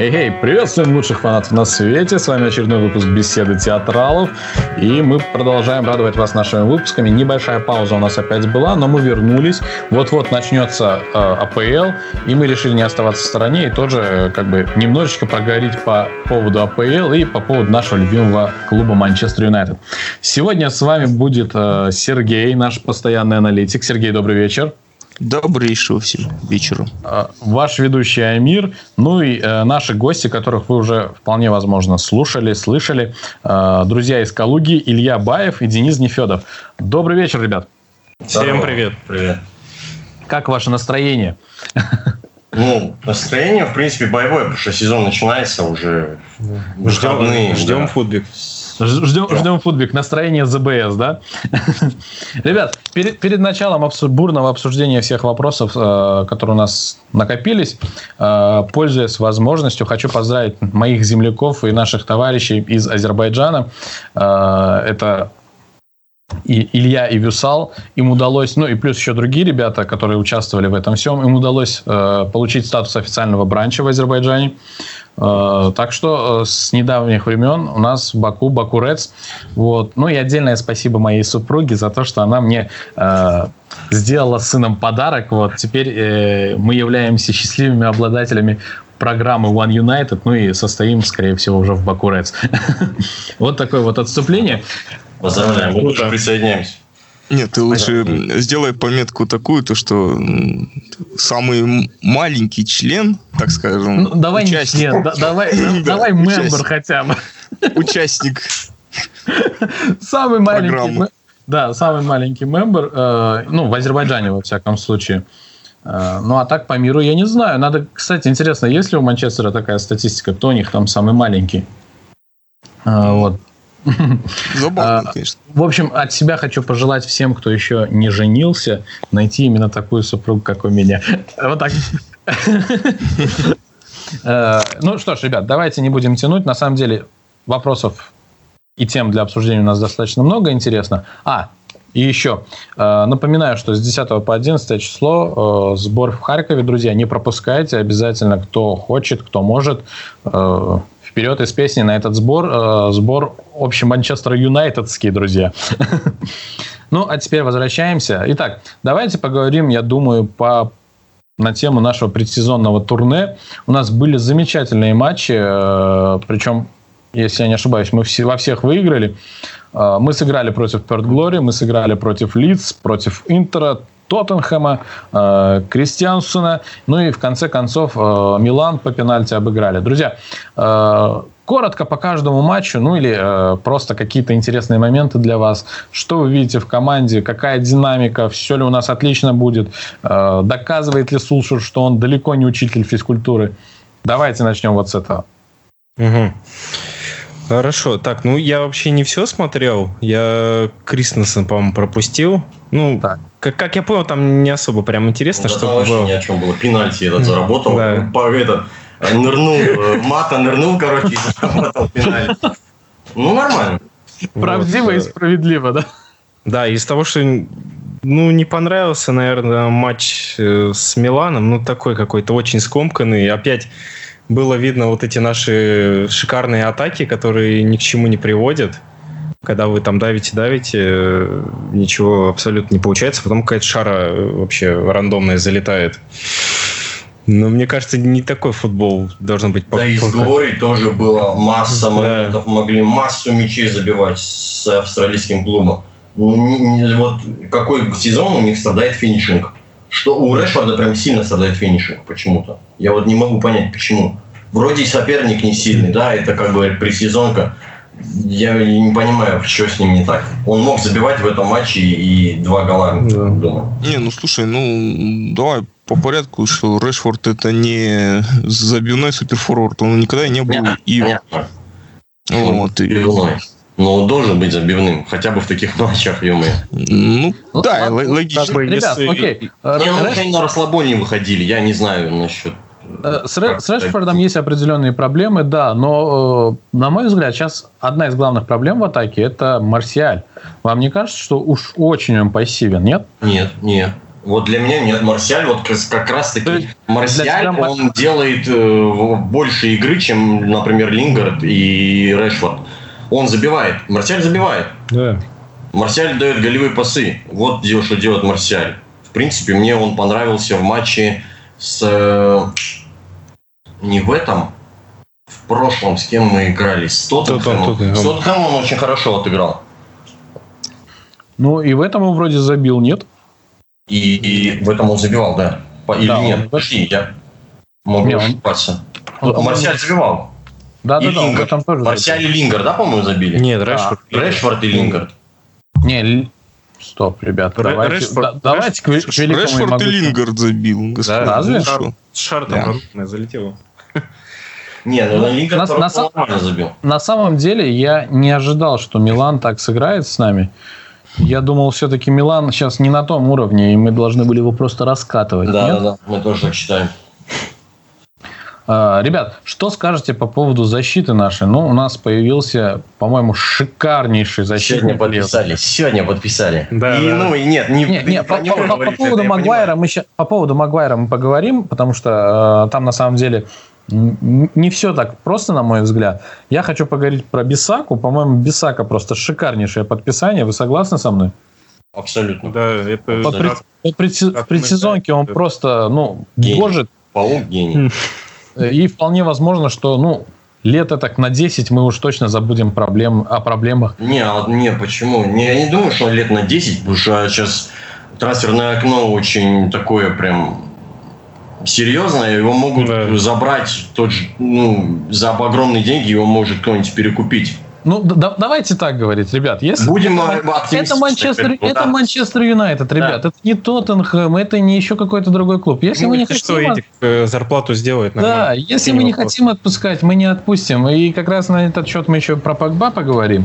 Эй, приветствуем лучших фанатов на свете. С вами очередной выпуск беседы театралов. И мы продолжаем радовать вас нашими выпусками. Небольшая пауза у нас опять была, но мы вернулись. Вот-вот начнется э, АПЛ, и мы решили не оставаться в стороне и тоже э, как бы немножечко поговорить по поводу АПЛ и по поводу нашего любимого клуба Манчестер Юнайтед. Сегодня с вами будет э, Сергей, наш постоянный аналитик. Сергей, добрый вечер. Добрейшего всем вечера. Ваш ведущий Амир, ну и э, наши гости, которых вы уже вполне возможно слушали, слышали. Э, друзья из Калуги, Илья Баев и Денис Нефедов. Добрый вечер, ребят. Всем привет. Привет. Как ваше настроение? Ну, настроение, в принципе, боевое, потому что сезон начинается уже. Ждем, ждем да. футбик. Ждем, ждем футбик. Настроение ЗБС, да? Ребят, перед, перед началом обсу- бурного обсуждения всех вопросов, э, которые у нас накопились, э, пользуясь возможностью, хочу поздравить моих земляков и наших товарищей из Азербайджана. Э, это и Илья и Вюсал, им удалось, ну и плюс еще другие ребята, которые участвовали в этом всем, им удалось э, получить статус официального бранча в Азербайджане. Э, так что э, с недавних времен у нас Баку Бакурец. Вот. Ну и отдельное спасибо моей супруге за то, что она мне э, сделала сыном подарок. Вот теперь э, мы являемся счастливыми обладателями программы One United, ну и состоим, скорее всего, уже в Бакурец. Вот такое вот отступление. Поздравляем, мы тоже присоединяемся. Нет, ты лучше Понятно. сделай пометку такую, то что самый маленький член, так скажем, ну, давай участник, не член, да, давай, давай мембер хотя бы. Участник. Самый маленький. Да, самый маленький мембер, э, ну, в Азербайджане, во всяком случае. Э, ну, а так по миру я не знаю. Надо, кстати, интересно, есть ли у Манчестера такая статистика, кто у них там самый маленький? Э, вот. Забавно, а, конечно. В общем, от себя хочу пожелать всем, кто еще не женился, найти именно такую супругу, как у меня. Вот так. Э, ну что ж, ребят, давайте не будем тянуть. На самом деле вопросов и тем для обсуждения у нас достаточно много, интересно. А, и еще, э, напоминаю, что с 10 по 11 число э, сбор в Харькове, друзья, не пропускайте, обязательно, кто хочет, кто может, вперед из песни на этот сбор. Э, сбор общий Манчестер Юнайтедский, друзья. Ну, а теперь возвращаемся. Итак, давайте поговорим, я думаю, по на тему нашего предсезонного турне. У нас были замечательные матчи, э, причем, если я не ошибаюсь, мы все, во всех выиграли. Э, мы сыграли против Перт Глори, мы сыграли против Лидс, против Интера, Тоттенхэма, э, Кристиансона, ну и в конце концов э, Милан по пенальти обыграли. Друзья, э, коротко по каждому матчу, ну или э, просто какие-то интересные моменты для вас. Что вы видите в команде, какая динамика, все ли у нас отлично будет, э, доказывает ли Сулшер, что он далеко не учитель физкультуры. Давайте начнем вот с этого. Угу. Хорошо, так, ну я вообще не все смотрел. Я Кристенсен, по-моему, пропустил. Ну, так. Как, как я понял, там не особо прям интересно, ну, что вообще было. ни о чем было. Пенальти этот заработал. Да. По, этот, нырнул, э, мата нырнул, короче, и заработал пенальти. Ну, нормально. Правдиво вот. и справедливо, да? Да, из того, что ну, не понравился, наверное, матч э, с Миланом. Ну, такой какой-то очень скомканный. Опять было видно вот эти наши шикарные атаки, которые ни к чему не приводят. Когда вы там давите-давите, э, ничего абсолютно не получается, потом какая-то шара э, вообще рандомная залетает. Но мне кажется, не такой футбол должен быть. Да и с Глори тоже было масса моментов, могли массу мячей забивать с австралийским клубом. Ну, вот какой сезон у них страдает финишинг что у Решфорда прям сильно страдает финишинг почему-то. Я вот не могу понять, почему. Вроде соперник не сильный, да, это как бы пресезонка. Я не понимаю, что с ним не так. Он мог забивать в этом матче и два гола, да. думаю. Не, ну слушай, ну давай по порядку, что Решфорд это не забивной суперфорвард, он никогда не был Нет, и... Понятно. Вот, и... Но он должен быть забивным, хотя бы в таких матчах, ё Ну, ну да, логично. Как бы, Ребят, если... окей. Не, ну, Рэш... на расслабоне выходили, я не знаю насчет... Э, с, Рэ, с Решфордом есть определенные проблемы, да, но, э, на мой взгляд, сейчас одна из главных проблем в атаке – это Марсиаль. Вам не кажется, что уж очень он пассивен, нет? Нет, нет. Вот для меня нет. Марсиаль, вот как раз таки, Марсиаль, он делает э, больше игры, чем, например, Лингард и Решфорд. Он забивает. Марсиаль забивает. Да. Марсиаль дает голевые пасы. Вот что делает Марсиаль. В принципе, мне он понравился в матче с... Не в этом, в прошлом, с кем мы играли, с Тоттенхэмом. С Тоттенхэмом он очень хорошо отыграл. Ну, и в этом он вроде забил, нет? И, и в этом он забивал, да. Или да, нет? Он... Подожди, я могу нет, ошибаться. Он... Марсиаль забивал. Да, да, да, он там тоже Марсиаль и Лингард, да, по-моему, забили? Нет, Решфорд. Да. Решфорд и Лингард. Не, Стоп, ребят, Р- давайте, Решфорд, да, давайте к, к Решфорд и Лингард забил. Да, разве? С шартом да. залетело. Не, ну Лингард на, на, нормально забил. На самом деле я не ожидал, что Милан так сыграет с нами. Я думал, все-таки Милан сейчас не на том уровне, и мы должны были его просто раскатывать. Да, нет? да, да, мы тоже так считаем. А, ребят, что скажете по поводу защиты нашей? Ну, у нас появился, по-моему, шикарнейший защитник. Сегодня подписали. Сегодня подписали. Да, и, да. Ну, и нет, не, не, не, по, по, по, по, поводу Магуайра мы сейчас, по поводу Магуайра мы поговорим, потому что э, там на самом деле не все так просто, на мой взгляд. Я хочу поговорить про Бисаку. По-моему, Бисака просто шикарнейшее подписание. Вы согласны со мной? Абсолютно. Да, это... По, пред, по, пред, в предсезонке он просто, ну, гений. божит. Паук гений. И вполне возможно, что, ну, лето так на 10 мы уж точно забудем проблем, о проблемах. Не, а, не, почему? Не, я не думаю, что лет на 10, потому что сейчас трансферное окно очень такое прям серьезное, его могут да. забрать тот же, ну, за огромные деньги его может кто-нибудь перекупить. Ну, да, давайте так говорить, ребят. Если Будем это, это Манчестер, ну, это Манчестер Юнайтед, ребят. Да. Это не Тоттенхэм, это не еще какой-то другой клуб. Если ну, мы не хотим, что Эдик э, зарплату сделает. Да, если мы не вопрос. хотим отпускать, мы не отпустим. И как раз на этот счет мы еще про Погба поговорим.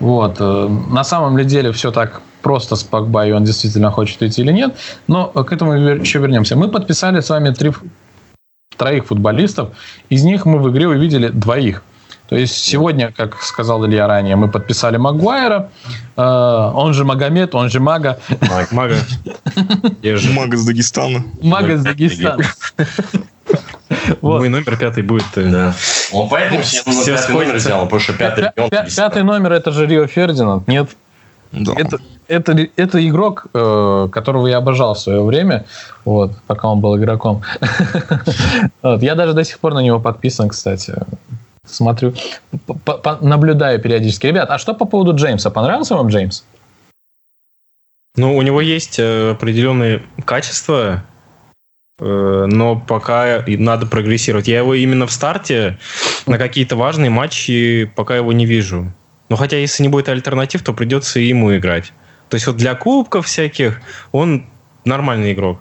Вот. Э, на самом деле все так просто с Погба, и он действительно хочет идти или нет. Но к этому еще вернемся. Мы подписали с вами три, троих футболистов. Из них мы в игре увидели двоих. То есть сегодня, как сказал Илья ранее, мы подписали Магуайра, э, он же Магомед, он же Мага. Мага. Мага с Дагестана. Мага с Дагестана. Вот. Мой номер пятый будет. Э, да. Он поэтому все, все пятый номер взял, потому что пятый Пятый номер это же Рио Фердинанд, нет? Да. Это, это, это игрок, э, которого я обожал в свое время, вот, пока он был игроком. я даже до сих пор на него подписан, кстати смотрю, наблюдаю периодически. Ребят, а что по поводу Джеймса? Понравился вам Джеймс? Ну, у него есть э, определенные качества, э, но пока надо прогрессировать. Я его именно в старте на какие-то важные матчи пока его не вижу. Но хотя если не будет альтернатив, то придется ему играть. То есть вот для кубков всяких он нормальный игрок.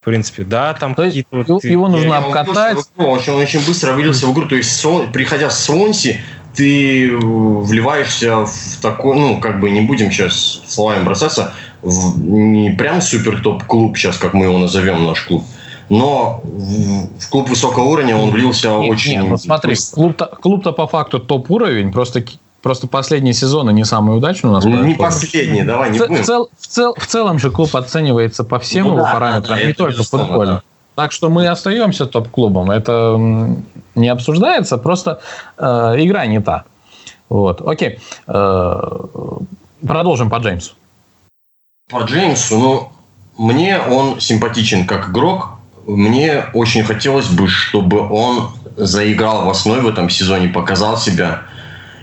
В принципе, да, там какие-то вот... Его нужно я обкатать. Он очень, очень быстро влился в игру. То есть, приходя с Слонси, ты вливаешься в такой, ну, как бы не будем сейчас словами бросаться, в не прям супер топ-клуб сейчас, как мы его назовем, наш клуб, но в, в клуб высокого уровня он влился не, очень... Не, ну смотри, клуб-то, клуб-то по факту топ-уровень, просто Просто последние сезоны не самые удачные у нас. Ну, не последние, давай не в, будем. Цел, в, цел, в целом же клуб оценивается по всем ну, его да, параметрам, да, да, не только в футболе. Да. Так что мы остаемся топ-клубом. Это не обсуждается, просто э, игра не та. Вот, окей. Э, продолжим по Джеймсу. По Джеймсу, ну, мне он симпатичен как игрок. Мне очень хотелось бы, чтобы он заиграл в основе в этом сезоне, показал себя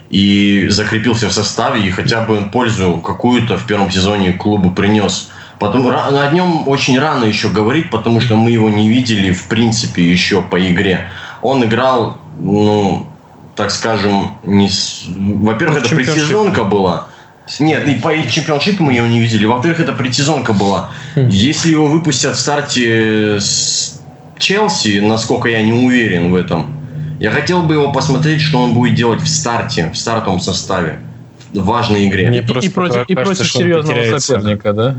и закрепился в составе, и хотя бы пользу какую-то в первом сезоне клубу принес. Потом, о нем очень рано еще говорить, потому что мы его не видели в принципе еще по игре. Он играл, ну, так скажем, не с... во-первых, это предсезонка была. Нет, и по чемпионшипу мы его не видели. Во-вторых, это предсезонка была. Хм. Если его выпустят в старте с Челси, насколько я не уверен в этом, я хотел бы его посмотреть, что он будет делать в старте, в стартовом составе в важной игре. Мне и, и против, и против серьезного соперника, да?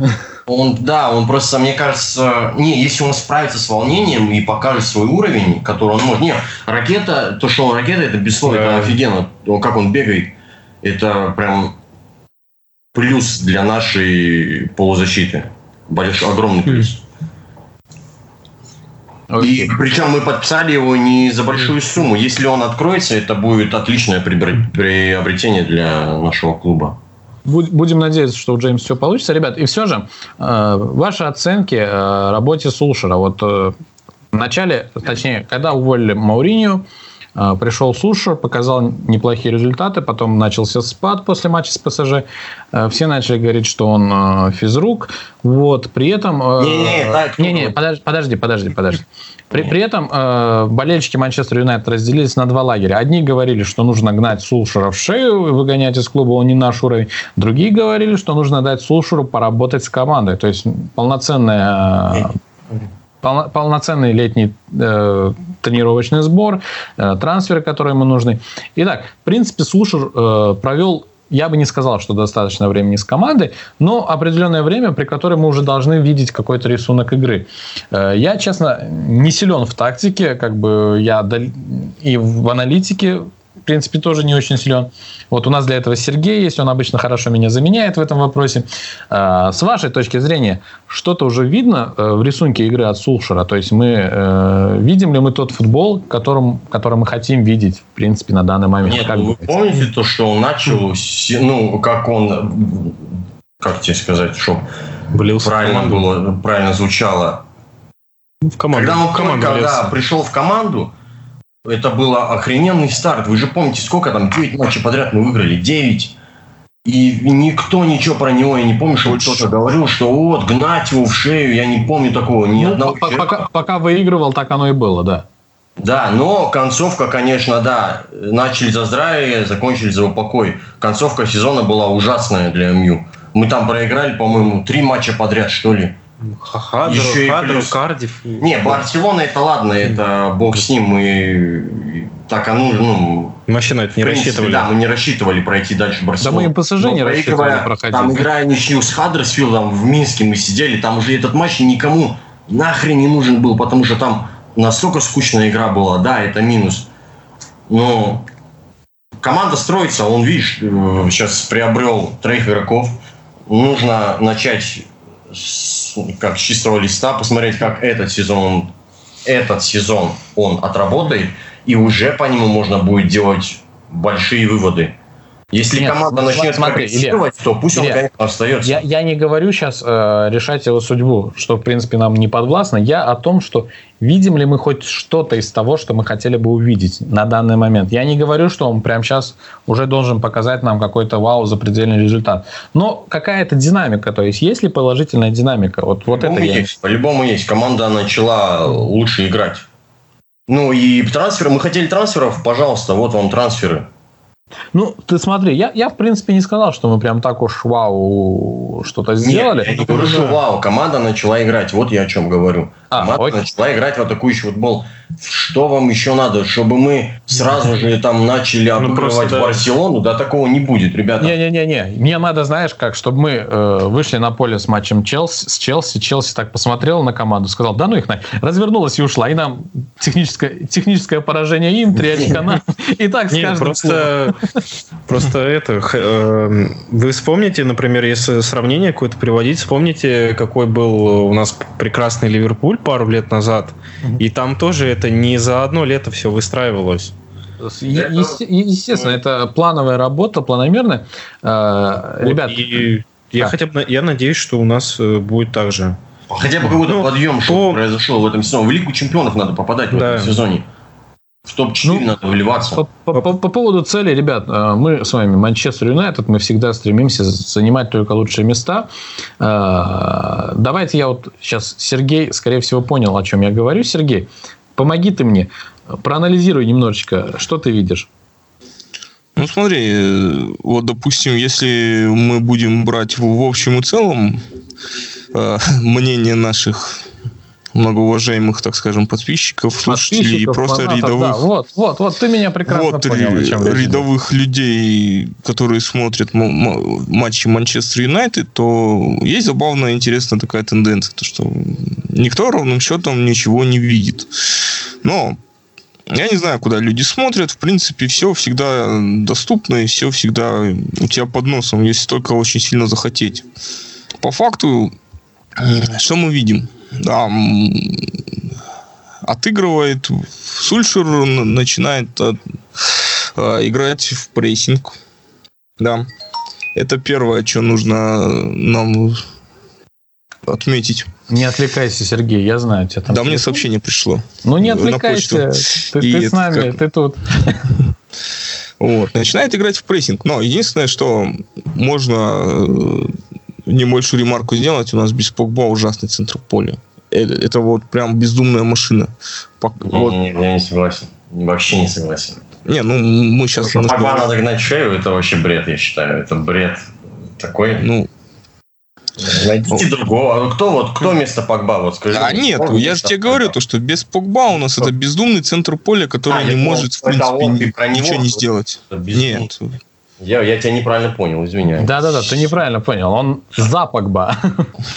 Он, да, он просто, мне кажется, не, если он справится с волнением и покажет свой уровень, который он может. Не, ракета, то, что он ракета, это без слов, да. это офигенно. Как он бегает, это прям плюс для нашей полузащиты. Большой, огромный плюс. И причем мы подписали его не за большую сумму. Если он откроется, это будет отличное приобретение для нашего клуба. Будем надеяться, что у Джеймса все получится. Ребят, и все же, э, ваши оценки э, работе Сулшера. Вот э, в начале, точнее, когда уволили Мауринию, пришел Сушер, показал неплохие результаты, потом начался спад после матча с ПСЖ. А, все начали говорить, что он а, физрук. Вот, при этом... Не-не, не, подожди, подожди, подожди. подожди. При, при этом э, болельщики Манчестер Юнайтед разделились на два лагеря. Одни говорили, что нужно гнать Сулшера в шею и выгонять из клуба, он не наш уровень. Другие говорили, что нужно дать Сулшеру поработать с командой. То есть полноценная полноценный летний э, тренировочный сбор, э, трансферы, которые ему нужны. Итак, в принципе, Слушер э, провел я бы не сказал, что достаточно времени с командой, но определенное время, при котором мы уже должны видеть какой-то рисунок игры. Э, я, честно, не силен в тактике, как бы я и в аналитике в принципе, тоже не очень силен. Вот у нас для этого Сергей есть, он обычно хорошо меня заменяет в этом вопросе. А, с вашей точки зрения, что-то уже видно э, в рисунке игры от Сулшера? То есть мы э, видим ли мы тот футбол, которым, который мы хотим видеть, в принципе, на данный момент? Нет, как вы быть? помните то, что он начал, ну, как он, как тебе сказать, чтобы правильно было, правильно звучало. В команду. Когда он в команду когда пришел в команду, это был охрененный старт. Вы же помните, сколько там, 9 матчей подряд мы выиграли? 9. И никто ничего про него, я не помню, что кто-то говорил, что вот, гнать его в шею, я не помню такого ни ну, одного пока, пока выигрывал, так оно и было, да. Да, но концовка, конечно, да. Начали за здравие, закончили за упокой. Концовка сезона была ужасная для МЮ. Мы там проиграли, по-моему, три матча подряд, что ли. Хадру, Еще Хадру, плюс... Кардив. Не, Барселона это ладно, это бог с ним. Мы так оно, ну... Мы вообще на это не принципе, рассчитывали. Да, мы не рассчитывали пройти дальше Барселону. Да мы и ПСЖ не рассчитывали проходить. Там играя ничью с Хаддерсфилдом в Минске мы сидели, там уже этот матч никому нахрен не нужен был, потому что там настолько скучная игра была. Да, это минус. Но команда строится, он, видишь, сейчас э, приобрел троих игроков. Нужно начать как с чистого листа, посмотреть, как этот сезон, этот сезон он отработает, и уже по нему можно будет делать большие выводы. Если Нет, команда ну, начнет смотри, Илья, то пусть Илья, он, конечно, остается. Я, я не говорю сейчас э, решать его судьбу, что, в принципе, нам не подвластно. Я о том, что видим ли мы хоть что-то из того, что мы хотели бы увидеть на данный момент. Я не говорю, что он прямо сейчас уже должен показать нам какой-то вау, запредельный результат. Но какая-то динамика, то есть есть ли положительная динамика? Вот, вот это есть, я... По-любому есть. Команда начала лучше играть. Ну и трансферы, мы хотели трансферов, пожалуйста, вот вам трансферы. Ну, ты смотри, я, я в принципе не сказал, что мы прям так уж вау что-то сделали. Нет, я не говорю, что вау, команда начала играть, вот я о чем говорю. А, команда окей. начала играть в атакующий футбол. Что вам еще надо, чтобы мы сразу же там начали ну, обыгрывать просто... Барселону? Да такого не будет, ребята. Не-не-не, мне надо, знаешь, как, чтобы мы э, вышли на поле с матчем Челси, с Челси, Челси так посмотрел на команду, сказал, да ну их на, развернулась и ушла, и нам техническое, техническое поражение им, три очка нам, и так с просто, просто это, э, вы вспомните, например, если сравнение какое-то приводить, вспомните, какой был у нас прекрасный Ливерпуль пару лет назад, и там тоже это не за одно лето все выстраивалось. естественно, это плановая работа, планомерная. Э, вот, Ребят, и я хотя бы я надеюсь, что у нас э, будет так же. Хотя бы какой-то ну, подъем, что по... произошел в этом сезоне. В Лигу чемпионов надо попадать в этом сезоне. В топ-4 ну, надо вливаться. По, по, по, по поводу цели, ребят, э, мы с вами Манчестер Юнайтед, мы всегда стремимся занимать только лучшие места. Давайте я вот сейчас, Сергей, скорее всего, понял, о чем я говорю. Сергей, помоги ты мне, проанализируй немножечко, что ты видишь. Ну смотри, э, вот допустим, если мы будем брать в, в общем и целом э, мнение наших многоуважаемых, так скажем, подписчиков, слушателей и просто фанатов, рядовых. Да, вот, вот, вот, ты меня прекрасно вот, понял. рядовых людей, которые смотрят матчи Манчестер Юнайтед, то есть забавная, интересная такая тенденция, то что никто ровным счетом ничего не видит. Но я не знаю, куда люди смотрят. В принципе, все всегда доступно, и все всегда у тебя под носом, если только очень сильно захотеть. По факту, Что мы видим? Да, отыгрывает Сульшер, начинает от, а, играть в прессинг. Да. Это первое, что нужно нам отметить. Не отвлекайся, Сергей, я знаю тебя там. Да, мне сообщение пришло. Ну не отвлекайся, ты, ты с нами, как... ты тут. Вот. Начинает играть в прессинг. Но единственное, что можно э, небольшую ремарку сделать, у нас без Погба ужасный центр поля. Это, это вот прям бездумная машина. Вот. Не, не, я не согласен. Вообще не согласен. Не, ну мы сейчас... Потому что Погба надо гнать шею, это вообще бред, я считаю. Это бред такой. Ну, Найдите другого. Ну, кто вот кто вместо Погба? Вот скажи. А нет, я же тебе говорю, то, что без Погба у нас это бездумный центр поля, который а, не может, в принципе, ничего не сделать. Нет. Я, я тебя неправильно понял, извиняюсь. Да-да-да, ты неправильно понял. Он за Погба.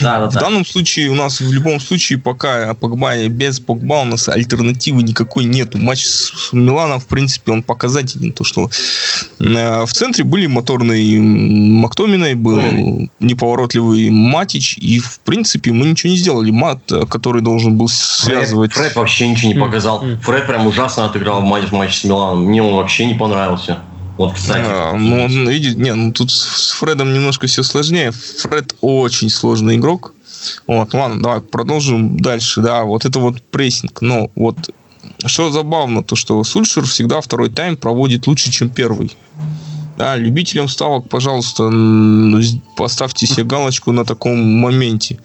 Да, да, В данном случае у нас в любом случае пока Погба без Погба у нас альтернативы никакой нету. Матч с Миланом, в принципе, он показательный. То, что э, в центре были моторные Мактоминой, был неповоротливый Матич, и, в принципе, мы ничего не сделали. Мат, который должен был связывать... Фред, Фред вообще ничего не показал. Фред прям ужасно отыграл матч, в матч с Миланом. Мне он вообще не понравился. Вот, кстати. А, ну, не, ну тут с Фредом немножко все сложнее. Фред очень сложный игрок. Вот, ладно, давай продолжим дальше. Да, вот это вот прессинг. Но вот что забавно, то что Сульшер всегда второй тайм проводит лучше, чем первый. Да, любителям ставок, пожалуйста, поставьте себе галочку на таком моменте.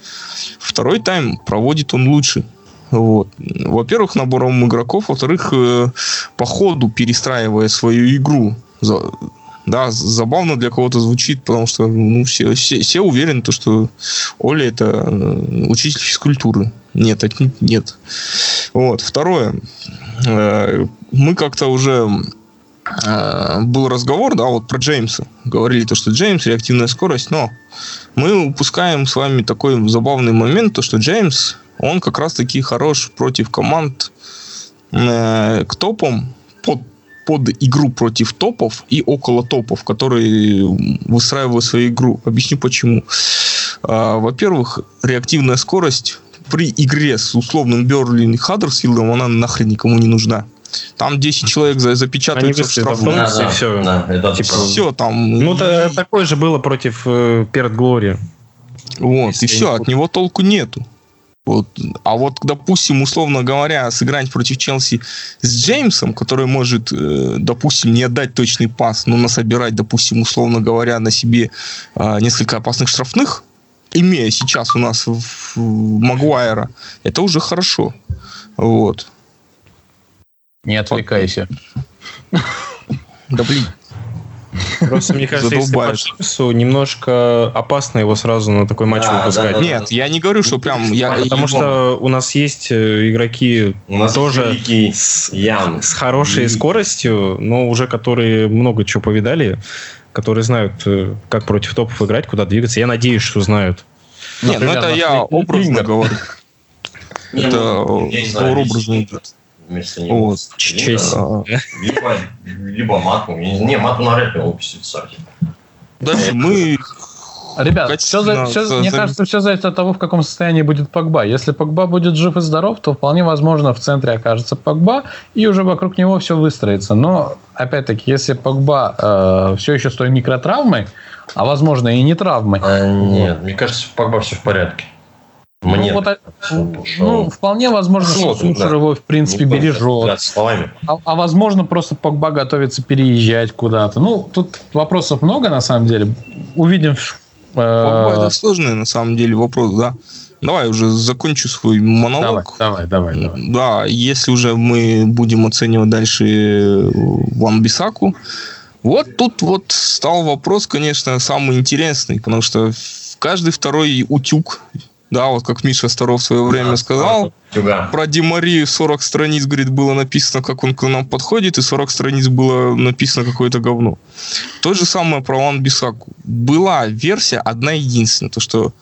Второй тайм проводит он лучше. Вот. Во-первых, набором игроков, во-вторых, э, по ходу перестраивая свою игру да, забавно для кого-то звучит, потому что ну, все, все, все уверены, то, что Оля это э, учитель физкультуры. Нет, отнюдь нет. Вот. Второе. Э, мы как-то уже э, был разговор, да, вот про Джеймса. Говорили то, что Джеймс, реактивная скорость, но мы упускаем с вами такой забавный момент, то, что Джеймс, он как раз-таки хорош против команд к топам, под под игру против топов и около топов, которые выстраивают свою игру. Объясню почему. А, во-первых, реактивная скорость при игре с условным Берли и Хаддерсфилдом, она нахрен никому не нужна. Там 10 человек запечатаются в штрафном. Да, да, все. Да, это типа, все там. Ну, это такое же было против э, Перт Глори. Вот, и все, от него толку нету. Вот. А вот, допустим, условно говоря, сыграть против Челси с Джеймсом, который может, э, допустим, не отдать точный пас, но насобирать, допустим, условно говоря, на себе э, несколько опасных штрафных, имея сейчас у нас в Магуайра, это уже хорошо. Вот. Не отвлекайся. Да блин. Просто, мне кажется, если по Шипсу, немножко опасно его сразу на такой матч да, выпускать. Да, да, Нет, я не говорю, что прям... Я, потому что у нас есть э, игроки у нас тоже с, Ян. с хорошей и... скоростью, но уже которые много чего повидали, которые знают, э, как против топов играть, куда двигаться. Я надеюсь, что знают. Нет, ну это я образно говорю. Это образно идет вместо него. Вот. Честь. Либо, либо мату. Не, мату на рэпе выпустить сайте. Дальше мы Ребят, все, за, все, за, мне за... кажется, все зависит от того, в каком состоянии будет Погба. Если Погба будет жив и здоров, то вполне возможно в центре окажется Погба, и уже вокруг него все выстроится. Но, опять-таки, если Погба э, все еще с той микротравмой, а возможно и не травмой. А, нет, мне кажется, Погба все в порядке. Мне ну, вот, ну, вполне возможно, что Сульшер да. его, в принципе, Никто бережет. А, а возможно, просто Погба готовится переезжать куда-то. Ну, тут вопросов много, на самом деле. Увидим. Погба э... это сложный, на самом деле, вопрос, да. Давай уже закончу свой монолог. Давай, давай, давай. давай. Да, если уже мы будем оценивать дальше Ван Бисаку, вот тут вот стал вопрос, конечно, самый интересный, потому что каждый второй утюг да, вот как Миша Старов в свое время да, сказал. Да. Про Димари 40 страниц, говорит, было написано, как он к нам подходит, и 40 страниц было написано какое-то говно. То же самое про Ван Бисаку. Была версия одна единственная, то что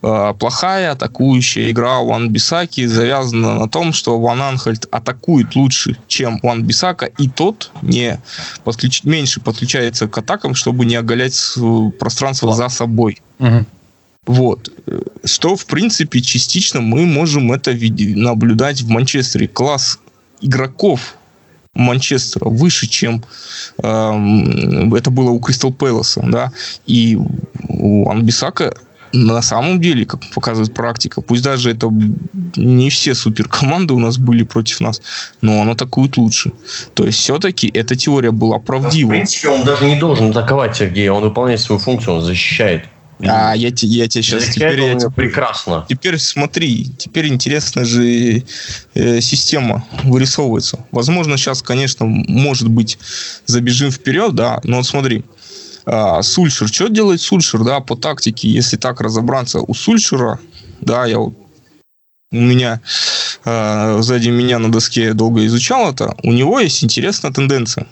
э, плохая атакующая игра Ван Бисаки завязана на том, что Ван Анхальд атакует лучше, чем Ван Бисака, и тот не подключ... меньше подключается к атакам, чтобы не оголять пространство за собой. Угу. Вот. Что, в принципе, частично мы можем это наблюдать в Манчестере. Класс игроков Манчестера выше, чем э, это было у Кристал Пэласа, да, и у Анбисака на самом деле, как показывает практика, пусть даже это не все суперкоманды у нас были против нас, но он атакует лучше. То есть все-таки эта теория была правдива. В принципе, он даже не должен атаковать Сергея, он выполняет свою функцию, он защищает. А, я, я тебе сейчас... Теперь я тебе, прекрасно. Теперь смотри, теперь интересная же э, система вырисовывается. Возможно, сейчас, конечно, может быть, забежим вперед, да, но вот смотри, а, Сульшер, что делает Сульшер, да, по тактике, если так разобраться, у Сульшера, да, я вот у меня э, сзади меня на доске долго изучал это, у него есть интересная тенденция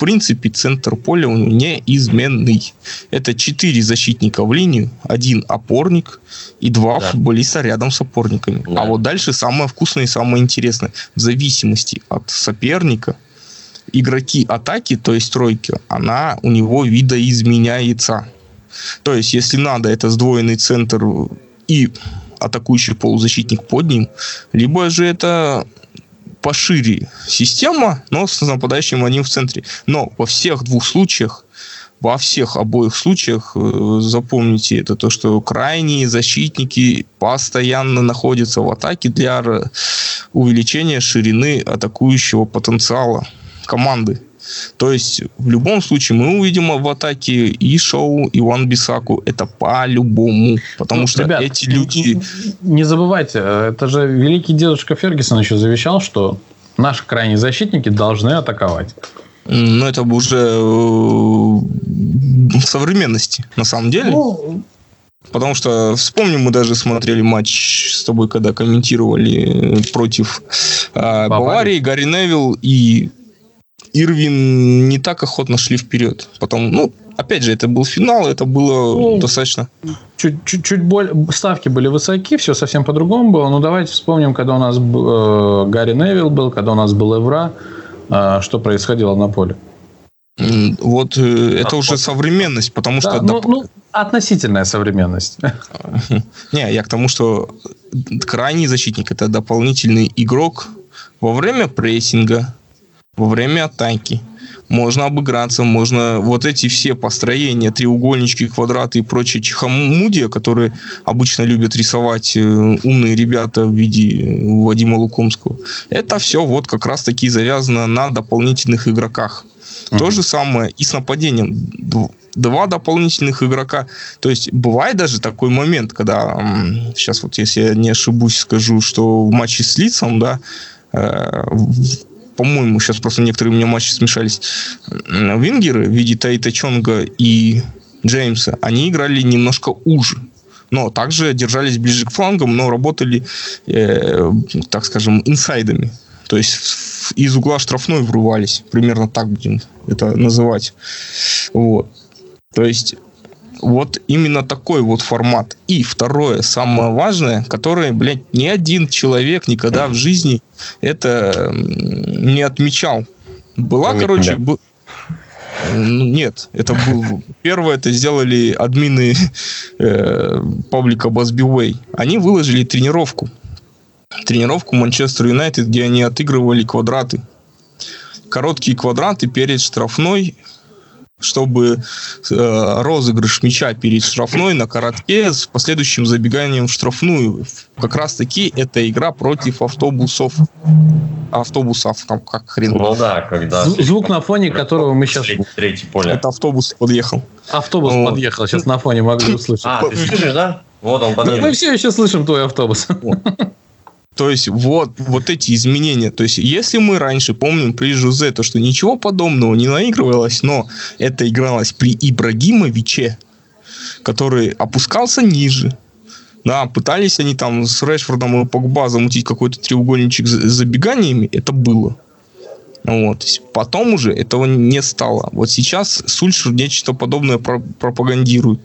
принципе, центр поля у него неизменный. Это четыре защитника в линию, один опорник и два да. футболиста рядом с опорниками. Да. А вот дальше самое вкусное и самое интересное. В зависимости от соперника, игроки атаки, то есть тройки, она у него видоизменяется. То есть, если надо, это сдвоенный центр и атакующий полузащитник под ним, либо же это пошире система, но с нападающим одним в центре. Но во всех двух случаях, во всех обоих случаях, э, запомните это, то, что крайние защитники постоянно находятся в атаке для увеличения ширины атакующего потенциала команды. То есть в любом случае мы увидим в атаке и Шоу, и Ван Бисаку. Это по-любому. Потому ну, что ребят, эти люди... Не забывайте, это же великий дедушка Фергюсон еще завещал, что наши крайние защитники должны атаковать. Ну, это уже э, в современности, на самом деле. Ну, Потому что, вспомним, мы даже смотрели матч с тобой, когда комментировали против э, Баварии, Гарри Невилл и Ирвин не так охотно шли вперед. Потом, ну, опять же, это был финал, это было ну, достаточно... Чуть, чуть, более, ставки были высоки, все совсем по-другому было. Ну, давайте вспомним, когда у нас э, Гарри Невилл был, когда у нас был Эвра, э, что происходило на поле. Вот э, это уже современность, потому да, что... Ну, ну, относительная современность. Не, я к тому, что крайний защитник – это дополнительный игрок во время прессинга, во время атаки. Можно обыграться, можно вот эти все построения, треугольнички, квадраты и прочие чехомудия, которые обычно любят рисовать э, умные ребята в виде э, Вадима Лукомского. Это все вот как раз таки завязано на дополнительных игроках. Uh-huh. То же самое и с нападением. Два дополнительных игрока. То есть бывает даже такой момент, когда сейчас вот если я не ошибусь, скажу, что в матче с Лицом, да, э, по-моему, сейчас просто некоторые у меня матчи смешались. Вингеры в виде Таита Чонга и Джеймса, они играли немножко уже. Но также держались ближе к флангам, но работали, э, так скажем, инсайдами. То есть из угла штрафной врывались. Примерно так будем это называть. Вот. То есть вот именно такой вот формат. И второе, самое важное, которое, блядь, ни один человек никогда в жизни это не отмечал. Была, короче, б... Ну, нет, это был первое, это сделали админы э, паблика Way. Они выложили тренировку. Тренировку Манчестер Юнайтед, где они отыгрывали квадраты. Короткие квадраты перед штрафной чтобы э, розыгрыш мяча перед штрафной на коротке с последующим забеганием в штрафную. Как раз таки это игра против автобусов. Автобусов, там как хрен. Ну да, когда... Звук на фоне которого мы сейчас... Третий поле. Это автобус подъехал. Автобус вот. подъехал, сейчас на фоне могли услышать. А, ты слышишь, да? Вот он подъехал. Мы все еще слышим твой автобус. То есть вот, вот эти изменения. То есть если мы раньше помним при Жузе, то что ничего подобного не наигрывалось, но это игралось при Ибрагимовиче, который опускался ниже. Да, пытались они там с Решфордом и Погба замутить какой-то треугольничек с забеганиями, это было. Вот. Потом уже этого не стало. Вот сейчас Сульшер нечто подобное пропагандирует.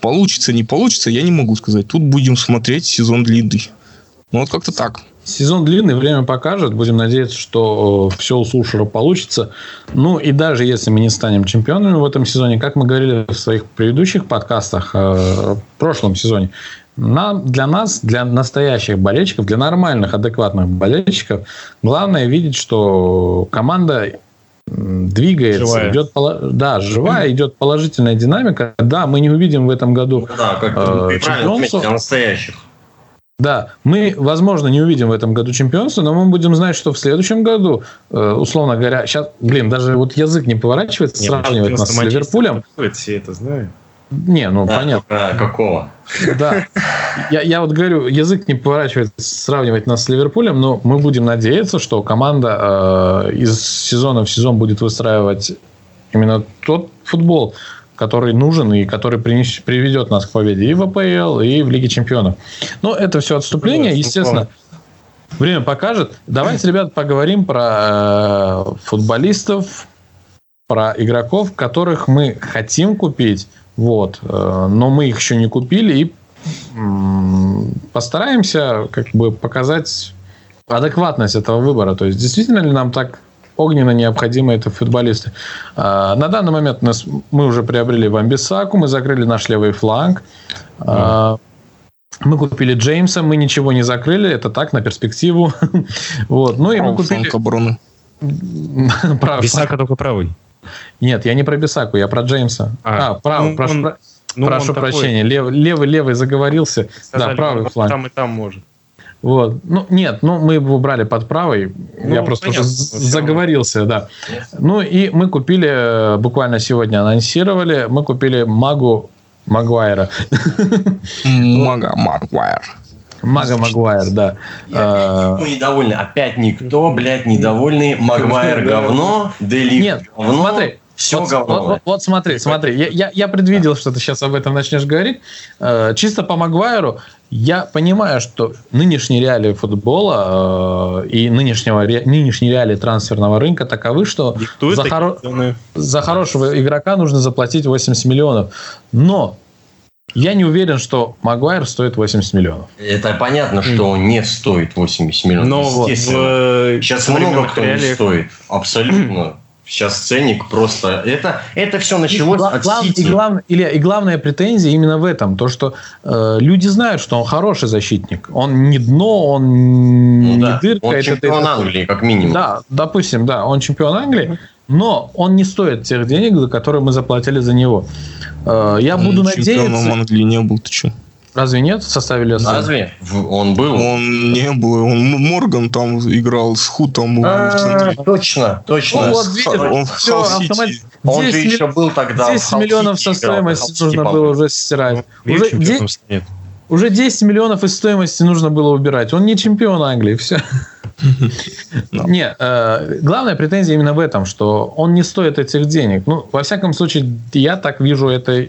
Получится, не получится, я не могу сказать. Тут будем смотреть сезон длинный. Ну, вот как-то так. сезон длинный, время покажет. Будем надеяться, что все у Сушера получится. Ну, и даже если мы не станем чемпионами в этом сезоне, как мы говорили в своих предыдущих подкастах э, в прошлом сезоне, нам, для нас, для настоящих болельщиков, для нормальных, адекватных болельщиков, главное видеть, что команда двигается, живая. идет, да, живая, идет положительная динамика. Да, мы не увидим в этом году ну да, как э, чемпионство. настоящих. Да, мы, возможно, не увидим в этом году чемпионство, но мы будем знать, что в следующем году, э, условно говоря, сейчас, блин, даже вот язык не поворачивается не, сравнивать нас с Ливерпулем. Все это знают. Не, ну да, понятно. А, какого? Да. Я, я вот говорю, язык не поворачивает сравнивать нас с Ливерпулем, но мы будем надеяться, что команда э, из сезона в сезон будет выстраивать именно тот футбол, который нужен и который принес, приведет нас к победе и в АПЛ, и в Лиге Чемпионов. Но это все отступление, естественно. Время покажет. Давайте, ребят, поговорим про э, футболистов, про игроков, которых мы хотим купить, вот. Э, но мы их еще не купили и постараемся как бы показать адекватность этого выбора. То есть, действительно ли нам так огненно необходимы это футболисты. А, на данный момент нас, мы уже приобрели Вамбисаку, мы закрыли наш левый фланг. Mm. Мы купили Джеймса, мы ничего не закрыли, это так, на перспективу. вот. Ну и мы купили... обороны. Бисака только правый. Нет, я не про Бисаку, я про Джеймса. А, а правый, ну, прошу, он, ну, прошу прощения. Такой... Лев, левый, левый заговорился. Сказали, да, правый фланг. Там и там может. Вот. Ну, нет, ну, мы его брали под правый. Ну, я просто понятно, уже заговорился, да. Ну, и мы купили, буквально сегодня анонсировали, мы купили Магу Магуайра. Мага Магуайр. Мага Магуайр, да. Я, никто недовольный. Опять никто, блядь, недовольный. Магуайр говно, Дели Нет, говно. смотри, все вот, говно. Вот, вот, вот смотри, смотри, я, я, я предвидел, что ты сейчас об этом начнешь говорить. Э, чисто по Магуайру я понимаю, что нынешние реалии футбола э, и нынешнего, ре, нынешние реалии трансферного рынка таковы, что за, хоро- за хорошего игрока нужно заплатить 80 миллионов. Но я не уверен, что Магуайр стоит 80 миллионов. Это понятно, что он не стоит 80 миллионов. Но Естественно. В, Сейчас много кто не стоит. Абсолютно. Сейчас ценник просто... Это, это все началось и, от глав, Сити. И, глав, Илья, и главная претензия именно в этом. То, что э, люди знают, что он хороший защитник. Он не дно, он ну, не да. дырка. Он это, чемпион это, Англии, как минимум. Да, допустим, да, он чемпион Англии. Но он не стоит тех денег, за которые мы заплатили за него. Э, я буду надеяться... Чемпионом Англии не был, ты что? Разве нет в составе Лестера? Разве? Он был? Он не был. Он Морган там играл с Хутом в центре. Точно, точно. Ну, вот, видишь, он все, автомат... Он же еще был тогда 10 миллионов со стоимости нужно было уже стирать. Уже 10, уже 10 миллионов из стоимости нужно было убирать. Он не чемпион Англии, все. Не, э, главная претензия именно в этом, что он не стоит этих денег. Ну, во всяком случае, я так вижу это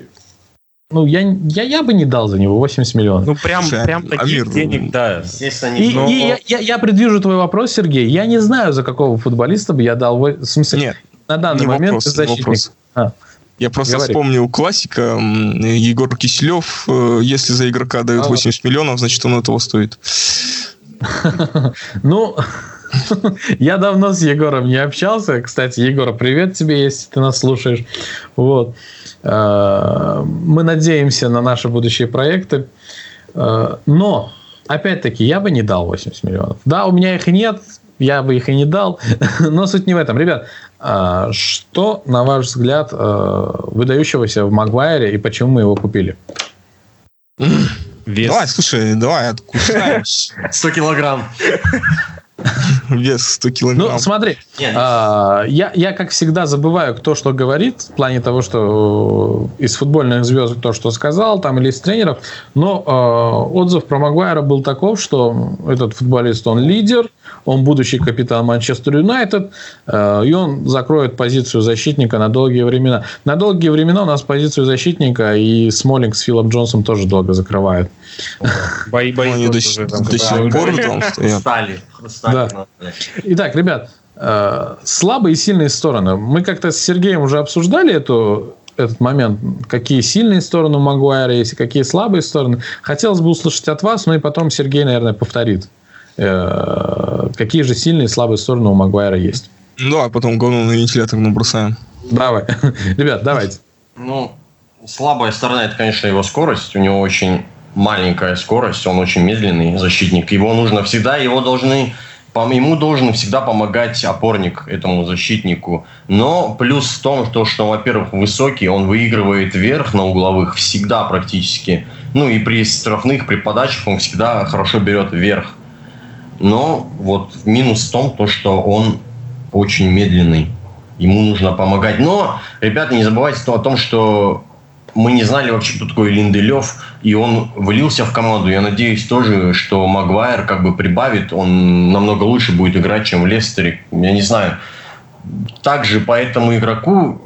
ну, я, я, я бы не дал за него 80 миллионов. Ну, прям, Слушай, прям таких Амир, денег, да. Естественно, не И, но... и я, я, я предвижу твой вопрос, Сергей. Я не знаю, за какого футболиста бы я дал... В смысле, Нет, на данный момент вопрос, защитник. Вопрос. А. Я просто Говори. вспомнил классика Егор Киселев. Э, если за игрока дают 80 миллионов, значит, он этого стоит. Ну, я давно с Егором не общался. Кстати, Егор, привет тебе, если ты нас слушаешь. Вот. Э, мы надеемся на наши будущие проекты. Э, но, опять-таки, я бы не дал 80 миллионов. Да, у меня их нет, я бы их и не дал. Но суть не в этом. Ребят, э, что, на ваш взгляд, выдающегося в Магуайре и почему мы его купили? Вес. Давай, слушай, давай откушаем. 100 килограмм. Вес 100 килограмм. Ну, смотри, а, я, я, как всегда, забываю, кто что говорит, в плане того, что из футбольных звезд то, что сказал, там, или из тренеров, но э, отзыв про Магуайра был таков, что этот футболист, он лидер, он будущий капитан Манчестер Юнайтед, э, и он закроет позицию защитника на долгие времена. На долгие времена у нас позицию защитника и Смолинг с Филом Джонсом тоже долго закрывают. Бои, бои Они до, сих пор там стоят. Стали. Да. Итак, ребят, э, слабые и сильные стороны. Мы как-то с Сергеем уже обсуждали эту этот момент, какие сильные стороны у Магуайра есть, какие слабые стороны. Хотелось бы услышать от вас, ну и потом Сергей, наверное, повторит э, какие же сильные и слабые стороны у Магуайра есть. Ну, а потом говно на вентилятор набросаем. Давай. Ребят, давайте. Ну, слабая сторона это, конечно, его скорость. У него очень маленькая скорость, он очень медленный защитник. Его нужно всегда, его должны ему должен всегда помогать опорник этому защитнику. Но плюс в том, что, что во-первых, высокий, он выигрывает вверх на угловых всегда практически. Ну и при штрафных, при подачах он всегда хорошо берет вверх. Но вот минус в том, то, что он очень медленный. Ему нужно помогать. Но, ребята, не забывайте о том, что мы не знали вообще, кто такой Линделев, и он влился в команду. Я надеюсь тоже, что Магуайр как бы прибавит, он намного лучше будет играть, чем в Лестере. Я не знаю. Также по этому игроку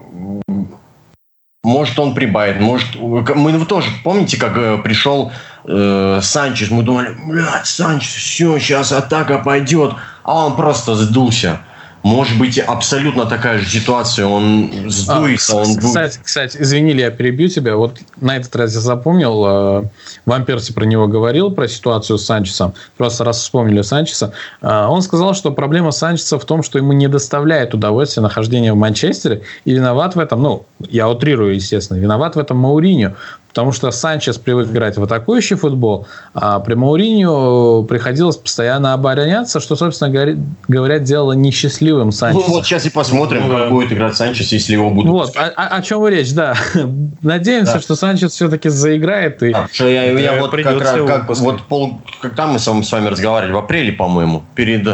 может он прибавит, может... Мы тоже, помните, как э, пришел э, Санчес, мы думали, блядь, Санчес, все, сейчас атака пойдет, а он просто сдулся может быть абсолютно такая же ситуация, он сдуется, а, он кстати, кстати, извини, я перебью тебя. Вот на этот раз я запомнил, э, Ван Перси про него говорил, про ситуацию с Санчесом. Просто раз вспомнили Санчеса. Э, он сказал, что проблема Санчеса в том, что ему не доставляет удовольствия нахождение в Манчестере, и виноват в этом, ну, я утрирую, естественно, виноват в этом Мауриньо, Потому что Санчес привык играть в атакующий футбол, а при Мауриньо приходилось постоянно обороняться, что, собственно говоря, делало несчастливым Санчеса. Ну вот сейчас и посмотрим, как будет играть Санчес, если его будут Вот, о, о, о чем речь, да. Надеемся, да. что Санчес все-таки заиграет. И... А, что я, я вот как раз, как, вот пол, когда мы с вами разговаривали, в апреле, по-моему, перед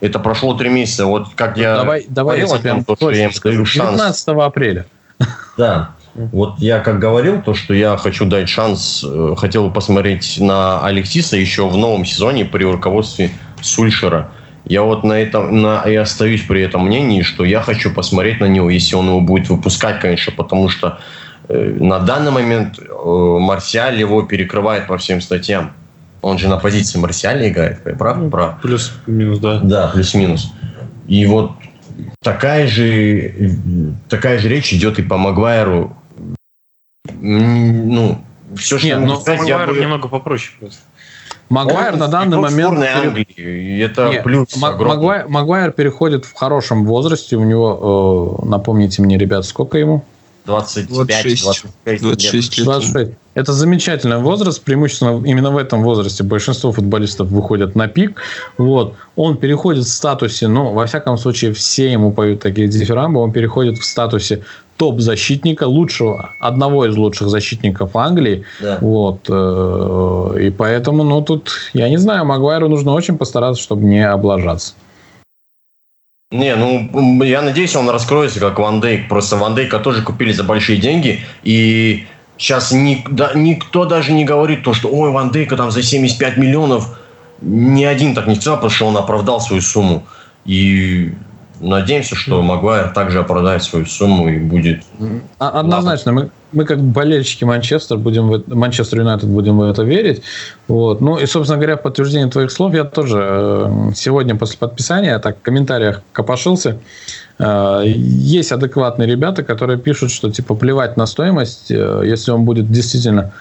это прошло три месяца. Вот как я давай, давай я прям то, что я им скажу, 19 апреля. Да. Вот я как говорил, то, что я хочу дать шанс, э, хотел посмотреть на Алексиса еще в новом сезоне при руководстве Сульшера. Я вот на этом на, и остаюсь при этом мнении, что я хочу посмотреть на него, если он его будет выпускать, конечно, потому что э, на данный момент э, Марсиаль его перекрывает по всем статьям. Он же на позиции Марсиаля играет, прав? Ну, прав. Плюс-минус, да. Да, плюс-минус. И вот такая же, такая же речь идет и по Магуайру ну, все, что Нет, ну, сказать, я бы... немного попроще просто. Магуайр на данный момент... Англии, это Нет, плюс Магуайр, Магуайр переходит в хорошем возрасте. У него, э, напомните мне, ребят, сколько ему? 25, 26, 25 26 лет. 26. Это замечательный возраст, преимущественно именно в этом возрасте большинство футболистов выходят на пик. Вот. Он переходит в статусе, ну, во всяком случае, все ему поют такие дифирамбы, он переходит в статусе топ-защитника, лучшего, одного из лучших защитников Англии. Да. Вот. Э, и поэтому, ну, тут, я не знаю, Магуайру нужно очень постараться, чтобы не облажаться. Не, ну, я надеюсь, он раскроется, как Ван Дейк. Просто Ван Дейка тоже купили за большие деньги. И сейчас ни, да, никто даже не говорит то, что ой, Ван Дейка там за 75 миллионов. Ни один так не сказал, потому что он оправдал свою сумму. И надеемся, что Магуайр также оправдает свою сумму и будет... А, однозначно, мы, мы как болельщики Манчестер будем в, Манчестер Юнайтед будем в это верить. Вот. Ну и, собственно говоря, в подтверждение твоих слов я тоже э, сегодня после подписания так в комментариях копошился. Э, есть адекватные ребята, которые пишут, что типа плевать на стоимость, э, если он будет действительно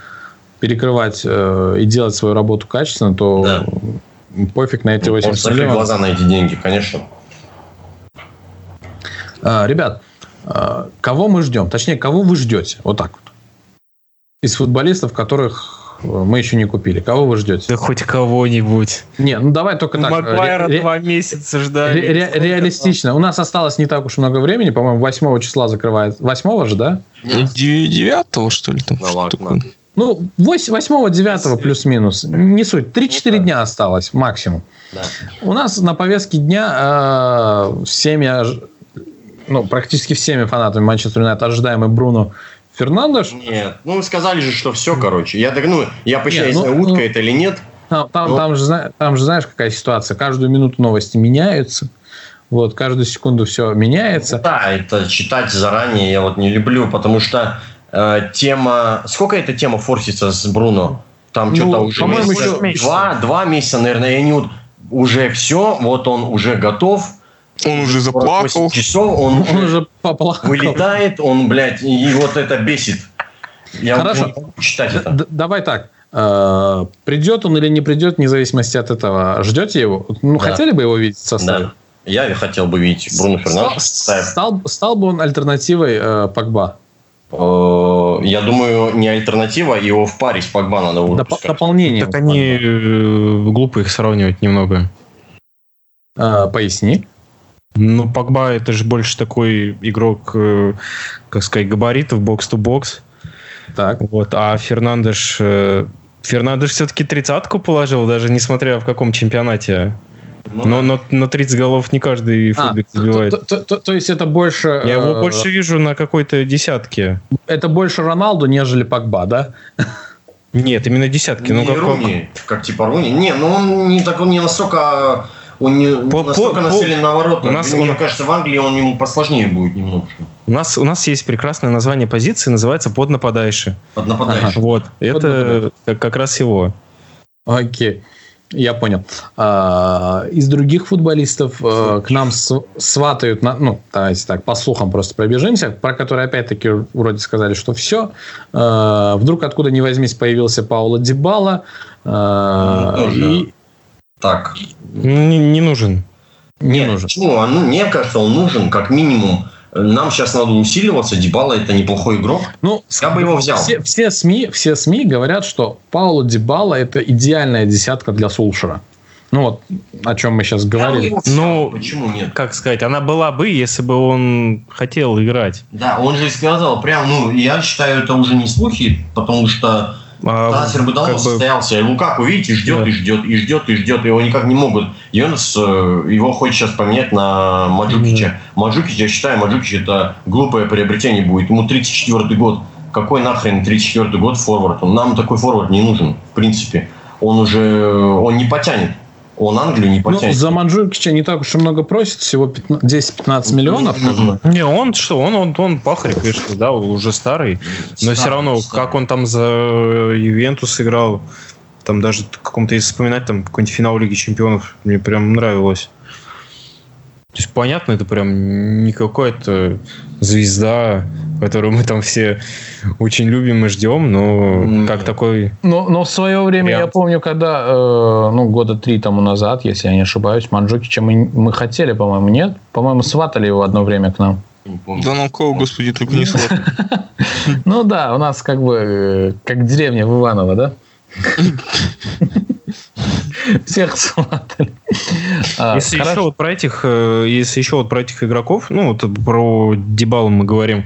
перекрывать и делать свою работу качественно, то да. пофиг на эти 80 ну, миллионов. глаза на эти деньги, конечно. А, ребят, а, кого мы ждем? Точнее, кого вы ждете? Вот так вот. Из футболистов, которых э, мы еще не купили. Кого вы ждете? Да хоть кого-нибудь. Не, ну давай только так. Маквайра ре- два месяца ждали. Ре- ре- реалистично. У нас осталось не так уж много времени. По-моему, 8 числа закрывает. 8 же, да? 9 что ли? Там, ну, ладно. Ну, 8-9 плюс-минус. Не суть. 3-4 ну, дня осталось максимум. Да. У нас на повестке дня э, всеми ну, практически всеми фанатами Манчестер Юнайтед ожидаемый Бруно Фернандеш. Нет, ну сказали же, что все, короче. Я так, ну, я нет, ну, утка ну, это или нет. Там, там, там, же, там же знаешь, какая ситуация. Каждую минуту новости меняются. Вот, каждую секунду все меняется. Да, это читать заранее я вот не люблю, потому что э, тема... Сколько эта тема форсится с Бруно? Там ну, что-то уже месяца, еще... два, два месяца, наверное, они вот уже все, вот он уже готов, он уже заплакал. часов он, он уже поплакал. вылетает, он, блядь, и вот это бесит. Я Хорошо. читать это. Д- давай так. Э, придет он или не придет, вне зависимости от этого. Ждете его? Ну, Да. хотели бы его видеть в составе? Да. Я хотел бы видеть Бруно Фернандес. в Стал, стал, стал бы он альтернативой э, Погба? Э, Я думаю, не альтернатива, его в паре с Погба надо Доп- выпускать. дополнение. Так они э, глупо их сравнивать немного. Э, поясни. Ну, Погба это же больше такой игрок, э, как сказать, габаритов, бокс-то-бокс. Так. Вот, а Фернандеш... э, Фернандеш все-таки тридцатку положил, даже несмотря в каком чемпионате. Ну, Но, но на 30 голов не каждый А, футбик то, забивает. то- то- то- то есть это больше... Я его э, больше вижу на какой-то десятке. Это больше Роналду, нежели Погба, да? Нет, именно десятки. Ну, не как, Руни, как типа Руни. Не, ну он не так, он не настолько, он не По- настолько по- нацелен на ворота. у нас- Мне у нас- кажется, в Англии он ему посложнее будет немножко. у, нас, у нас есть прекрасное название позиции, называется. Под нападающим. Вот, это как, как раз его. Окей. Я понял. А, Из других футболистов э, к нам сватают, на- ну, давайте так, по слухам просто пробежимся, про которые опять-таки вроде сказали, что все. Вдруг откуда ни возьмись появился Пауло Дибала. Ну, тоже. И Так. Не, не нужен. не Нет, нужен. Почему? Он, ну, мне кажется, он нужен как минимум. Нам сейчас надо усиливаться. Дебала это неплохой игрок. Ну, Я бы его взял. Все, все СМИ, все СМИ говорят, что Пауло Дибала это идеальная десятка для Сульшера. Ну вот, о чем мы сейчас говорили. Ну, Почему нет? Как сказать, она была бы, если бы он хотел играть. Да, он же сказал прям, ну, я считаю, это уже не слухи, потому что А, трансфер бы давно как бы- состоялся. Лукаку, видите, ждет Да. и ждет, и ждет, и ждет, его никак не могут. Юнос э, его хочет сейчас поменять на Манджукича. Манджукич, я считаю, Манджукич это глупое приобретение будет. Ему 34 год. Какой нахрен 34 год форвард? Нам такой форвард не нужен, в принципе. Он уже, он не потянет. Он Англию не Ну, потянет. за Манджукича не так уж и много просит, всего 15 10-15 миллионов. бы. Не, он что, он, он, он пахарь, конечно, да, уже старый. Но все равно, как он там за Ювентус играл, там даже каком-то, если вспоминать, там какой-нибудь финал Лиги Чемпионов, мне прям нравилось. То есть, понятно, это прям не какая-то звезда, которую мы там все очень любим и ждем, но как такой... Но, но в свое время, Вариант. я помню, когда, э, ну, года три тому назад, если я не ошибаюсь, Манджукича мы, мы хотели, по-моему, нет? По-моему, сватали его одно время к нам. Да ну кого, господи, только не слышал. Ну да, у нас как бы э, как деревня в Иваново, да? Всех сватали. А, Если еще вот про этих, э, если еще вот про этих игроков, ну вот про Дебалу мы говорим.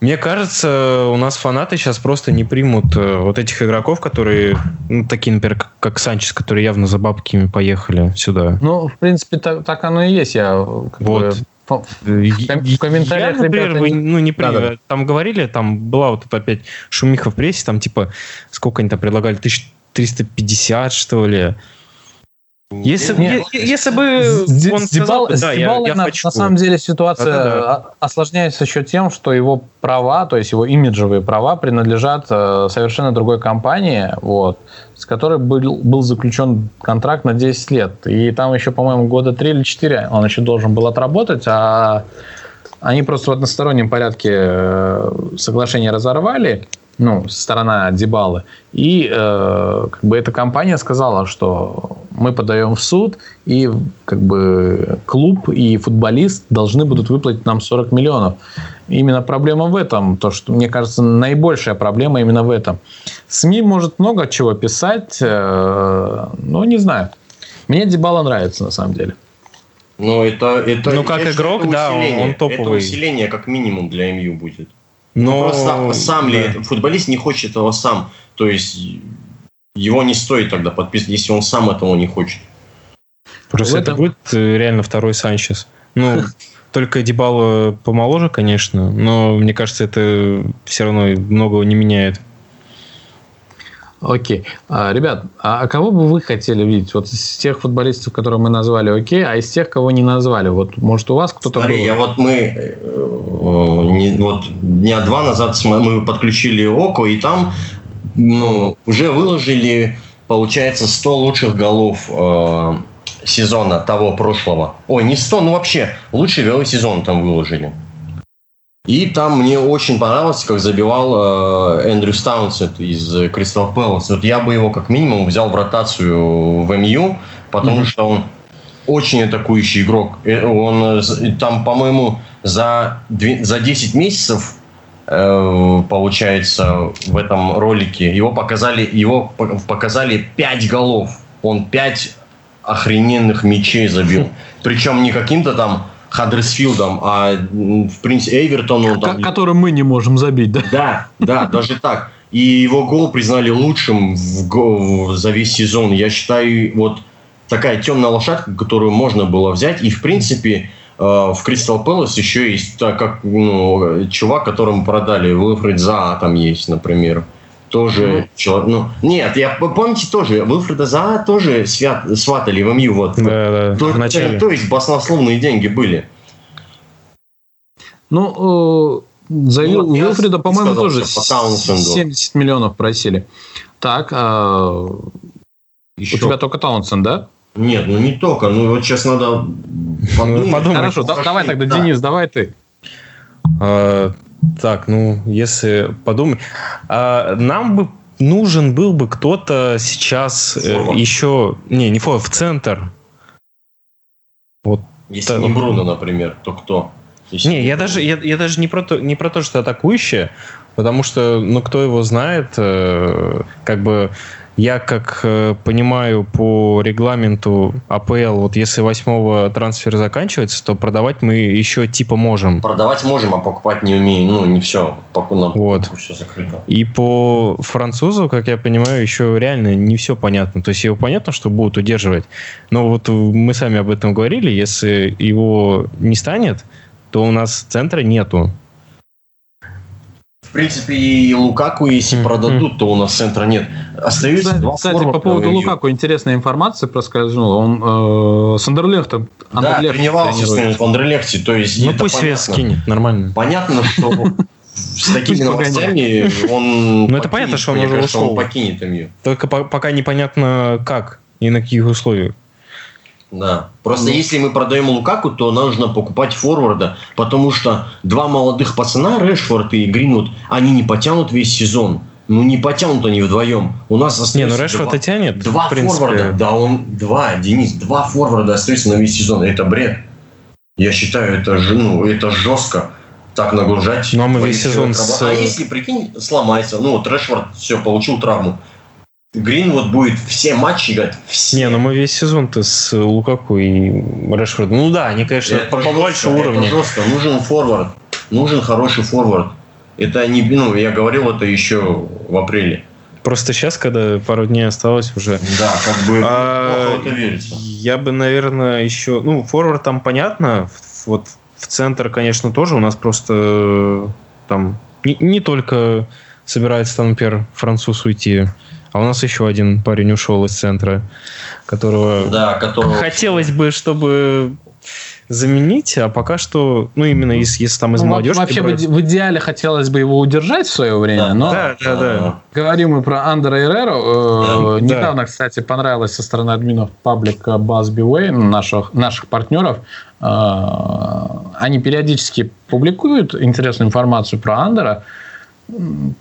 Мне кажется, у нас фанаты сейчас просто не примут э, вот этих игроков, которые, ну, такие, например, как, как Санчес, которые явно за бабками поехали сюда. Ну, в принципе, так, так оно и есть. Я как Вот. бы, Э, в комментариях я, например, ребята вы, ну, не при- Да-да. Там говорили, там была вот эта опять шумиха в прессе, там типа, сколько они там предлагали, 1350, что ли? Если, Не, е- если бы С он с сказал, Дибалой- с да, я, я на, хочу. на самом деле ситуация Да-да-да. о- осложняется еще тем, что его права, то есть его имиджевые права принадлежат э, совершенно другой компании, вот, с которой был, был заключен контракт на 10 лет. И там еще, по-моему, года 3 или 4 он еще должен был отработать, а они просто в одностороннем порядке э, соглашение разорвали, ну, сторона Дебалы. И э, как бы эта компания сказала, что мы подаем в суд, и как бы клуб и футболист должны будут выплатить нам 40 миллионов. Именно проблема в этом, то, что, мне кажется, наибольшая проблема именно в этом. СМИ может много чего писать, э, но не знаю. Мне Дебала нравится, на самом деле. Ну, это, это, Ну, как это игрок, да, он- он топовый. Это усиление как минимум для МЮ будет. Но Ну, просто сам ли да. футболист не хочет этого сам. То есть его не стоит тогда подписывать, если он сам этого не хочет. Просто В это будет э, реально второй Санчес. Ну, только Дебало помоложе, конечно, но мне кажется, это все равно многого не меняет. Окей. А, ребят, а кого бы вы хотели видеть? Вот из тех футболистов, которые мы назвали, окей, а из тех, кого не назвали? Вот, может, у вас кто-то Смотри, был? я вот мы э, не- вот дня два назад мы подключили Око, и там ну, уже выложили, получается, 100 лучших голов э, сезона того прошлого. Ой, не 100, ну вообще, лучший голы сезон там выложили. И там мне очень понравилось, как забивал э, Эндрю Таунсет из Кристал Пэлас. Вот я бы его как минимум взял в ротацию в МЮ, потому mm-hmm. что он очень атакующий игрок. Э, он э, там, по-моему, за, за 10 месяцев э, получается в этом ролике его показали его показали 5 голов. Он 5 охрененных мячей забил. Причем не каким-то там Хаддерсфилдом, а в принципе Эвертону. Там... Которым мы не можем забить, да? Да, да, даже так. И его гол признали лучшим в гол, за весь сезон. Я считаю, вот такая темная лошадка, которую можно было взять. И, в принципе, э, в Кристал Пэлас еще есть так как ну, чувак, которому продали. Уилфред Заа там есть, например. Тоже человек. Ну, нет, я помните тоже, Вильфреда Заа тоже свят, сватали в МЮ. Вот, да, да, то, то, то есть баснословные деньги были. Ну, э, за ну, Вилфреда, по-моему, тоже по 70 миллионов просили. Так, а... Еще. у тебя только Таунсенд, да? Нет, ну не только. Ну вот сейчас надо подумать. подумать. Хорошо, да, давай тогда, да. Денис, давай ты. Так, ну, если подумать. А, нам бы нужен был бы кто-то сейчас э, еще... Не, не форвард, в центр. Вот. Если та... не Бруно, например, то кто? Если не, я даже, я, я даже не про, то, не про то, что атакующее, потому что, ну, кто его знает, э, как бы я, как э, понимаю по регламенту АПЛ, вот если восьмого трансфер заканчивается, то продавать мы еще типа можем. Продавать можем, а покупать не умеем. Ну, не все. Пока нам вот. все закрыто. И по французу, как я понимаю, еще реально не все понятно. То есть его понятно, что будут удерживать. Но вот мы сами об этом говорили, если его не станет, то у нас центра нету. В принципе, и Лукаку, если mm-hmm. продадут, то у нас центра нет. Остаются кстати, два Кстати, по поводу Лукаку интересная информация проскользнула. Он э, с Андерлехтом. Да, тренировался с Андерлехте. То есть ну пусть вес скинет, нормально. Понятно, что с такими новостями он Ну это понятно, что он уже ушел. Покинет МЮ. Только пока непонятно как и на каких условиях. Да. Просто ну. если мы продаем Лукаку, то нужно покупать форварда, потому что два молодых пацана, Решфорд и Гринвуд, они не потянут весь сезон. Ну, не потянут они вдвоем. У нас остается... Не, ну Решфорд и тянет. Два форварда. Да, он... Два, Денис, два форварда остаются на весь сезон. Это бред. Я считаю, это, ну, это жестко так нагружать. Ну, а мы весь сезон с... А если, прикинь, сломается, ну, вот Решфорд все, получил травму. Гринвуд будет все матчи играть. Все. Не, ну мы весь сезон-то с Лукаку и Решфордом. Ну да, они, конечно, это по побольше уровня. Это жестко. Нужен форвард. Нужен хороший форвард. Это не, ну, я говорил это еще в апреле. Просто сейчас, когда пару дней осталось уже. Да, как бы а, это верится. Я бы, наверное, еще. Ну, форвард там понятно. Вот в центр, конечно, тоже. У нас просто там не, не только собирается там, например, француз уйти. А у нас еще один парень ушел из центра, которого, да, которого... хотелось бы, чтобы заменить, а пока что, ну, именно из, если там из ну, молодежи... Вообще брать... в идеале хотелось бы его удержать в свое время, да, но... Да, да, да. Говорим мы про Андера Эреру. Да, Недавно, да. кстати, понравилась со стороны админов паблика Buzz Way, наших, наших партнеров. Они периодически публикуют интересную информацию про Андера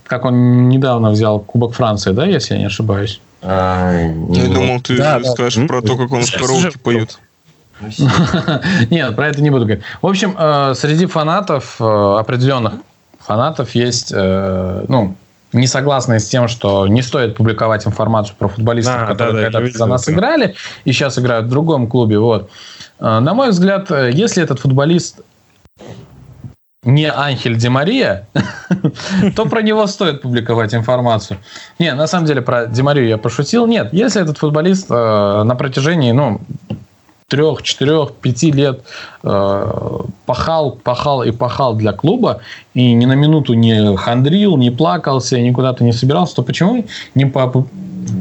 как он недавно взял Кубок Франции, да, если я не ошибаюсь? А, я думал, ты да, скажешь да. про то, как он в караоке поет. Нет, про это не буду говорить. В общем, э, среди фанатов, э, определенных фанатов, есть, э, ну, не согласные с тем, что не стоит публиковать информацию про футболистов, а, которые да, да, когда-то за нас играли и сейчас играют в другом клубе. Вот. На мой взгляд, если этот футболист не Анхель Ди Мария, то про него стоит публиковать информацию. Не, на самом деле про Ди Марию я пошутил. Нет, если этот футболист э, на протяжении, ну, трех, четырех, пяти лет э, пахал, пахал и пахал для клуба и ни на минуту не хандрил, не плакался, никуда-то не собирался, то почему не, по,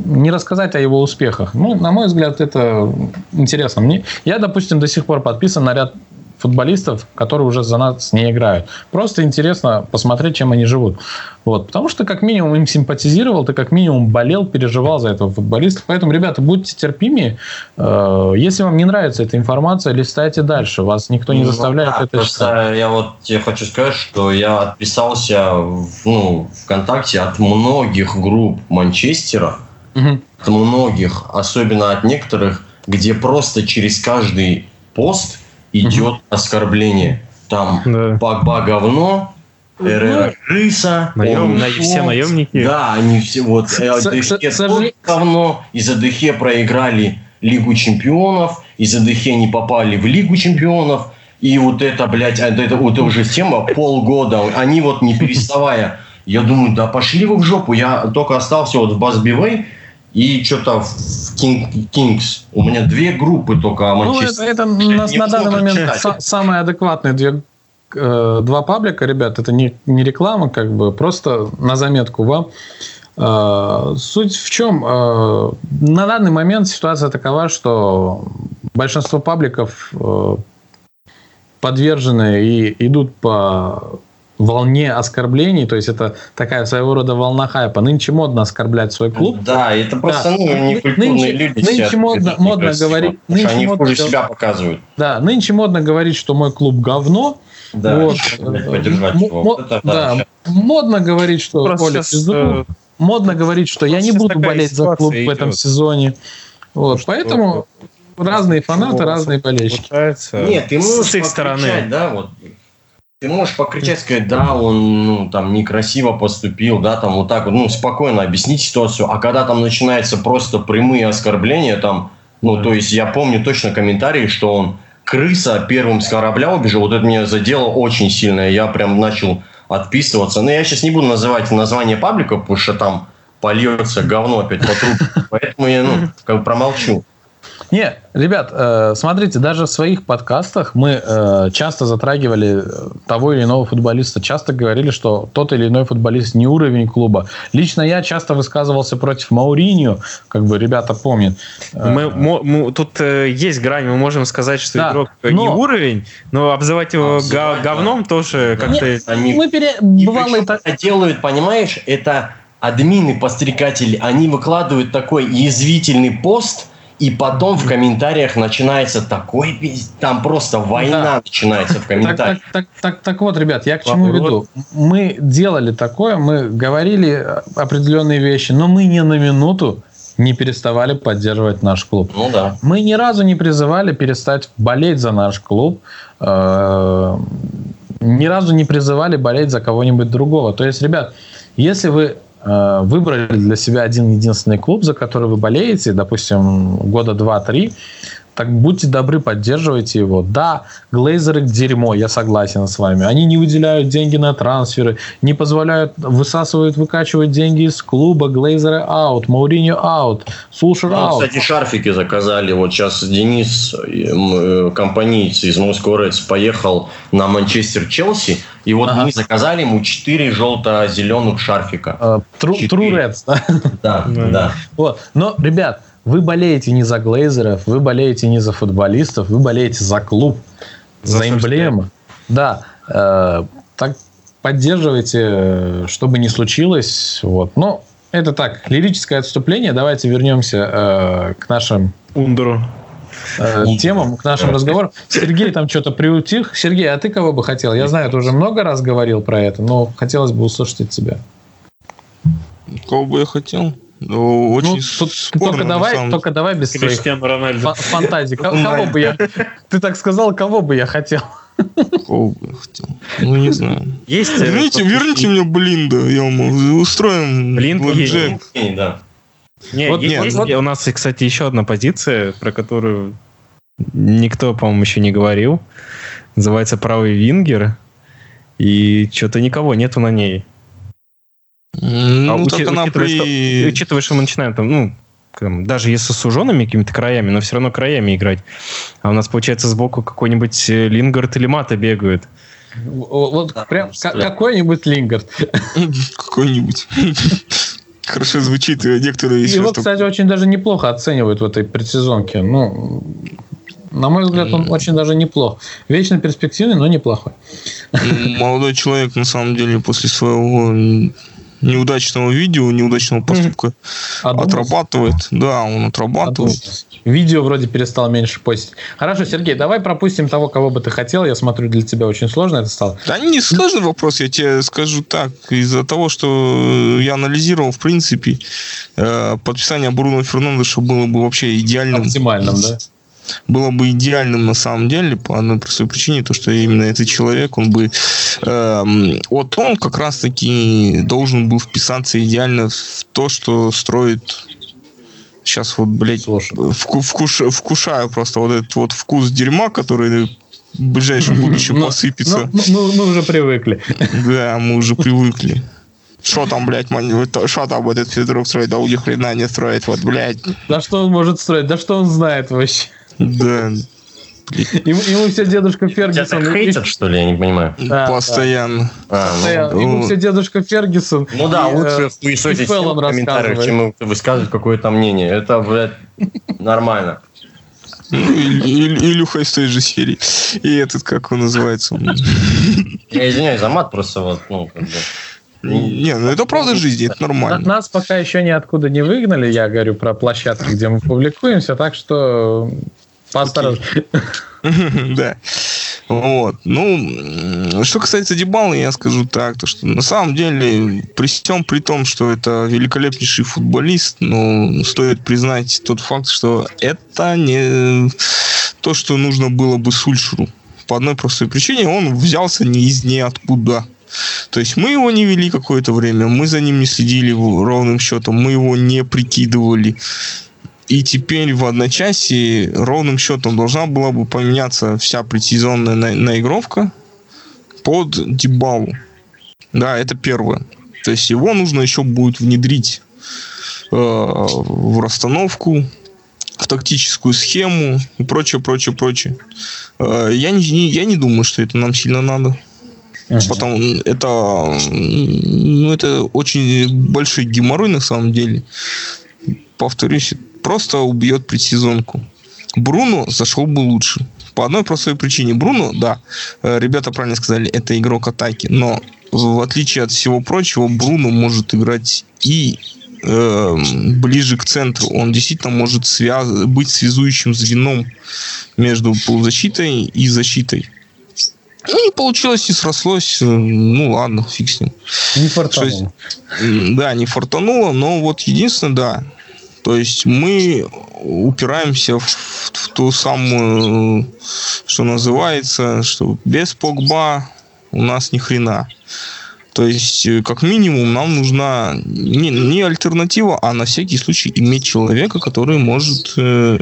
не рассказать о его успехах? Ну, на мой взгляд, это интересно. Мне, я, допустим, до сих пор подписан на ряд футболистов, которые уже за нас не играют. Просто интересно посмотреть, чем они живут. Вот. Потому что, как минимум, им симпатизировал, ты как минимум болел, переживал за этого футболиста. Поэтому, ребята, будьте терпимее. Э, если вам не нравится эта информация, листайте дальше. Вас никто не ну, заставляет да, это читать. Я вот тебе хочу сказать, что я отписался в, ну, ВКонтакте от многих групп Манчестера, угу. от многих, особенно от некоторых, где просто через каждый пост идет угу. оскорбление. Там да. Погба говно, РР крыса, Наем, на, все наемники. Да, они все вот ДХ тоже говно, из-за ДХ проиграли Лигу чемпионов, из-за ДХ не попали в Лигу чемпионов, и вот это, блядь, это, это вот уже тема полгода, они вот не переставая, я думаю, да пошли вы в жопу, я только остался вот в Басбивей, и что-то в Кингс. У меня две группы только Ну, это, это на, на данный момент са- самые адекватные две, э, два паблика, ребят. Это не, не реклама, как бы, просто на заметку вам. Э, суть в чем? Э, на данный момент ситуация такова, что большинство пабликов э, подвержены и идут по волне оскорблений, то есть это такая своего рода волна хайпа. Нынче модно оскорблять свой клуб. Да, это просто да. ну, некультурные нынче, люди. Нынче модно, модно говорить... Нынче они модно, хуже себя показывают. Да, нынче модно говорить, что мой клуб говно. Да, вот. поддержать его. это, да, модно говорить, что Оля э, Модно говорить, что я не буду болеть за клуб идет. в этом сезоне. Вот, что поэтому разные фанаты, разные болельщики. Нет, ты можешь с их стороны. Да, вот ты можешь покричать, сказать, да, он ну, там некрасиво поступил, да, там вот так вот, ну, спокойно объяснить ситуацию. А когда там начинаются просто прямые оскорбления, там, ну, то есть я помню точно комментарии, что он крыса первым с корабля убежал, вот это меня задело очень сильно, я прям начал отписываться. Но я сейчас не буду называть название паблика, потому что там польется говно опять по трубу, поэтому я, ну, как бы промолчу. Не, ребят, э, смотрите, даже в своих подкастах мы э, часто затрагивали э, того или иного футболиста, часто говорили, что тот или иной футболист не уровень клуба. Лично я часто высказывался против Мауриньо, как бы ребята помнят. Мы, мы, тут есть грань, мы можем сказать, что да, игрок но... не уровень, но обзывать его а, говном да. тоже как-то... Они мы пере... бывало это... делают, понимаешь, это админы, подстрекатели, они выкладывают такой язвительный пост – и потом в комментариях начинается такой там просто война да. начинается в комментариях. Так, так, так, так, так вот, ребят, я к чему веду? Мы делали такое, мы говорили определенные вещи, но мы ни на минуту не переставали поддерживать наш клуб. Ну да. Мы ни разу не призывали перестать болеть за наш клуб. Э, ни разу не призывали болеть за кого-нибудь другого. То есть, ребят, если вы выбрали для себя один единственный клуб, за который вы болеете, допустим, года два-три, так будьте добры, поддерживайте его. Да, глейзеры дерьмо, я согласен с вами. Они не выделяют деньги на трансферы, не позволяют, высасывают, выкачивать деньги из клуба. Глейзеры аут, Мауриньо аут, Сулшер ну, аут. Кстати, шарфики заказали. Вот сейчас Денис, э, компаниец из Москвы Редс, поехал на Манчестер Челси. И вот ага. мы заказали ему 4 желто-зеленых шарфика. True, true Reds, да? Да, да. Вот. Но, ребят, вы болеете не за глейзеров, вы болеете не за футболистов, вы болеете за клуб, за, за эмблему. Да, э, так поддерживайте, что бы ни случилось. Вот. Но это так, лирическое отступление. Давайте вернемся э, к нашим... Ундеру. Э, темам, к нашим разговорам. Сергей там что-то приутих. Сергей, а ты кого бы хотел? Я знаю, ты уже много раз говорил про это, но хотелось бы услышать от тебя. Кого бы я хотел? Ну, очень ну, спорно, только давай, только давай без своих фантазий. Кого бы я... Ты так сказал, кого бы я хотел? Кого бы я хотел? Ну, не знаю. Есть верните, верните мне Блинда, я вам устроим Блинд Джек. Да. Не, вот, есть, нет, есть, вот... у нас, кстати, еще одна позиция, про которую никто, по-моему, еще не говорил. Называется правый вингер. И что-то никого нету на ней. Ну, а учит, учитывая, при... что, учитывая, что мы начинаем там, ну, даже если с суженными какими-то краями, но все равно краями играть. А у нас, получается, сбоку какой-нибудь э, Лингард или Мата бегают. Вот да, прям какой-нибудь Лингард. Какой-нибудь. Хорошо звучит, некоторые Его, кстати, очень даже неплохо оценивают в этой предсезонке. Ну, На мой взгляд, он очень даже неплох. Вечно перспективный, но неплохой. Молодой человек, на самом деле, после своего неудачного видео, неудачного поступка Одумался. отрабатывает. Да, он отрабатывает. Одумался. Видео вроде перестал меньше постить. Хорошо, Сергей, давай пропустим того, кого бы ты хотел. Я смотрю, для тебя очень сложно это стало. Да не сложный вопрос, я тебе скажу так. Из-за того, что я анализировал, в принципе, э, подписание Бруно Фернандеша было бы вообще идеальным. Оптимальным, да? Было бы идеальным на самом деле по одной простой причине, то что именно этот человек, он бы э, вот он как раз таки должен был вписаться идеально в то, что строит сейчас вот, блядь, вку, вкуш, вкушаю просто вот этот вот вкус дерьма, который в ближайшем будущем ну, посыпется. Ну, ну, мы уже привыкли. Да, мы уже привыкли. Что там, блядь, что там этот физрук строит? Да у них хрена не строит, вот, блядь. Да что он может строить? Да что он знает вообще? Да. Ему, ему все дедушка Фергюсон. Тебя так хейтят, что ли? Я не понимаю. Да, Постоянно. Да. А, Постоянно. Ну, ему все дедушка Фергюсон. Ну да, и, лучше хуесосить в комментариях, чем высказывать какое-то мнение. Это, блядь, нормально. Ну, Илюха из той же серии. И этот, как он называется? Я извиняюсь за мат, просто вот, ну, как бы... Не, ну это правда жизни, это нормально. Нас пока еще ниоткуда не выгнали, я говорю про площадки, где мы публикуемся, так что Поосторожнее. Да. Вот. Ну, что касается Дебала, я скажу так, то что на самом деле, при всем при том, что это великолепнейший футболист, но стоит признать тот факт, что это не то, что нужно было бы Сульшеру. По одной простой причине, он взялся не из ниоткуда. То есть мы его не вели какое-то время, мы за ним не следили ровным счетом, мы его не прикидывали. И теперь в одночасье ровным счетом должна была бы поменяться вся предсезонная на- наигровка под Дебалу. Да, это первое. То есть его нужно еще будет внедрить э, в расстановку, в тактическую схему и прочее, прочее, прочее. Э, я, не, я не думаю, что это нам сильно надо. Uh-huh. Потому это, ну, это очень большой геморрой на самом деле. Повторюсь, просто убьет предсезонку. Бруно зашел бы лучше. По одной простой причине. Бруно, да, э, ребята правильно сказали, это игрок атаки, но в отличие от всего прочего, Бруно может играть и э, ближе к центру. Он действительно может связ... быть связующим звеном между полузащитой и защитой. Ну, не получилось, не срослось. Э, ну, ладно, фиг с ним. Не фартануло. Да, не фартануло, но вот единственное, да, то есть мы упираемся в, в ту самую, что называется, что без Погба у нас ни хрена. То есть, э, как минимум, нам нужна не, не альтернатива, а на всякий случай иметь человека, который может э,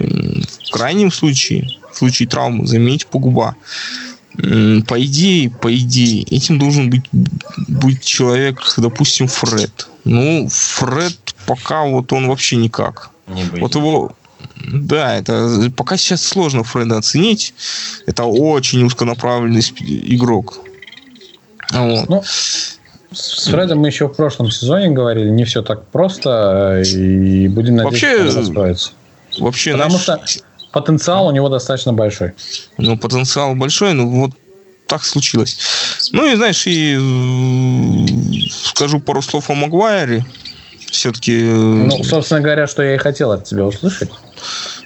в крайнем случае, в случае травмы, заменить Погба. По идее, по идее, этим должен быть, быть человек, допустим, Фред. Ну, Фред пока вот он вообще никак. Не вот его, да, это пока сейчас сложно Фреда оценить. Это очень узконаправленный игрок. Вот. Ну, с Фредом мы еще в прошлом сезоне говорили, не все так просто, и будем надеяться, вообще, что он справится. Вообще, Потому знаешь, что потенциал у него достаточно большой. Ну, потенциал большой, но вот так случилось. Ну и знаешь, и скажу пару слов о Магуайре все-таки... Э, ну, собственно говоря, что я и хотел от тебя услышать.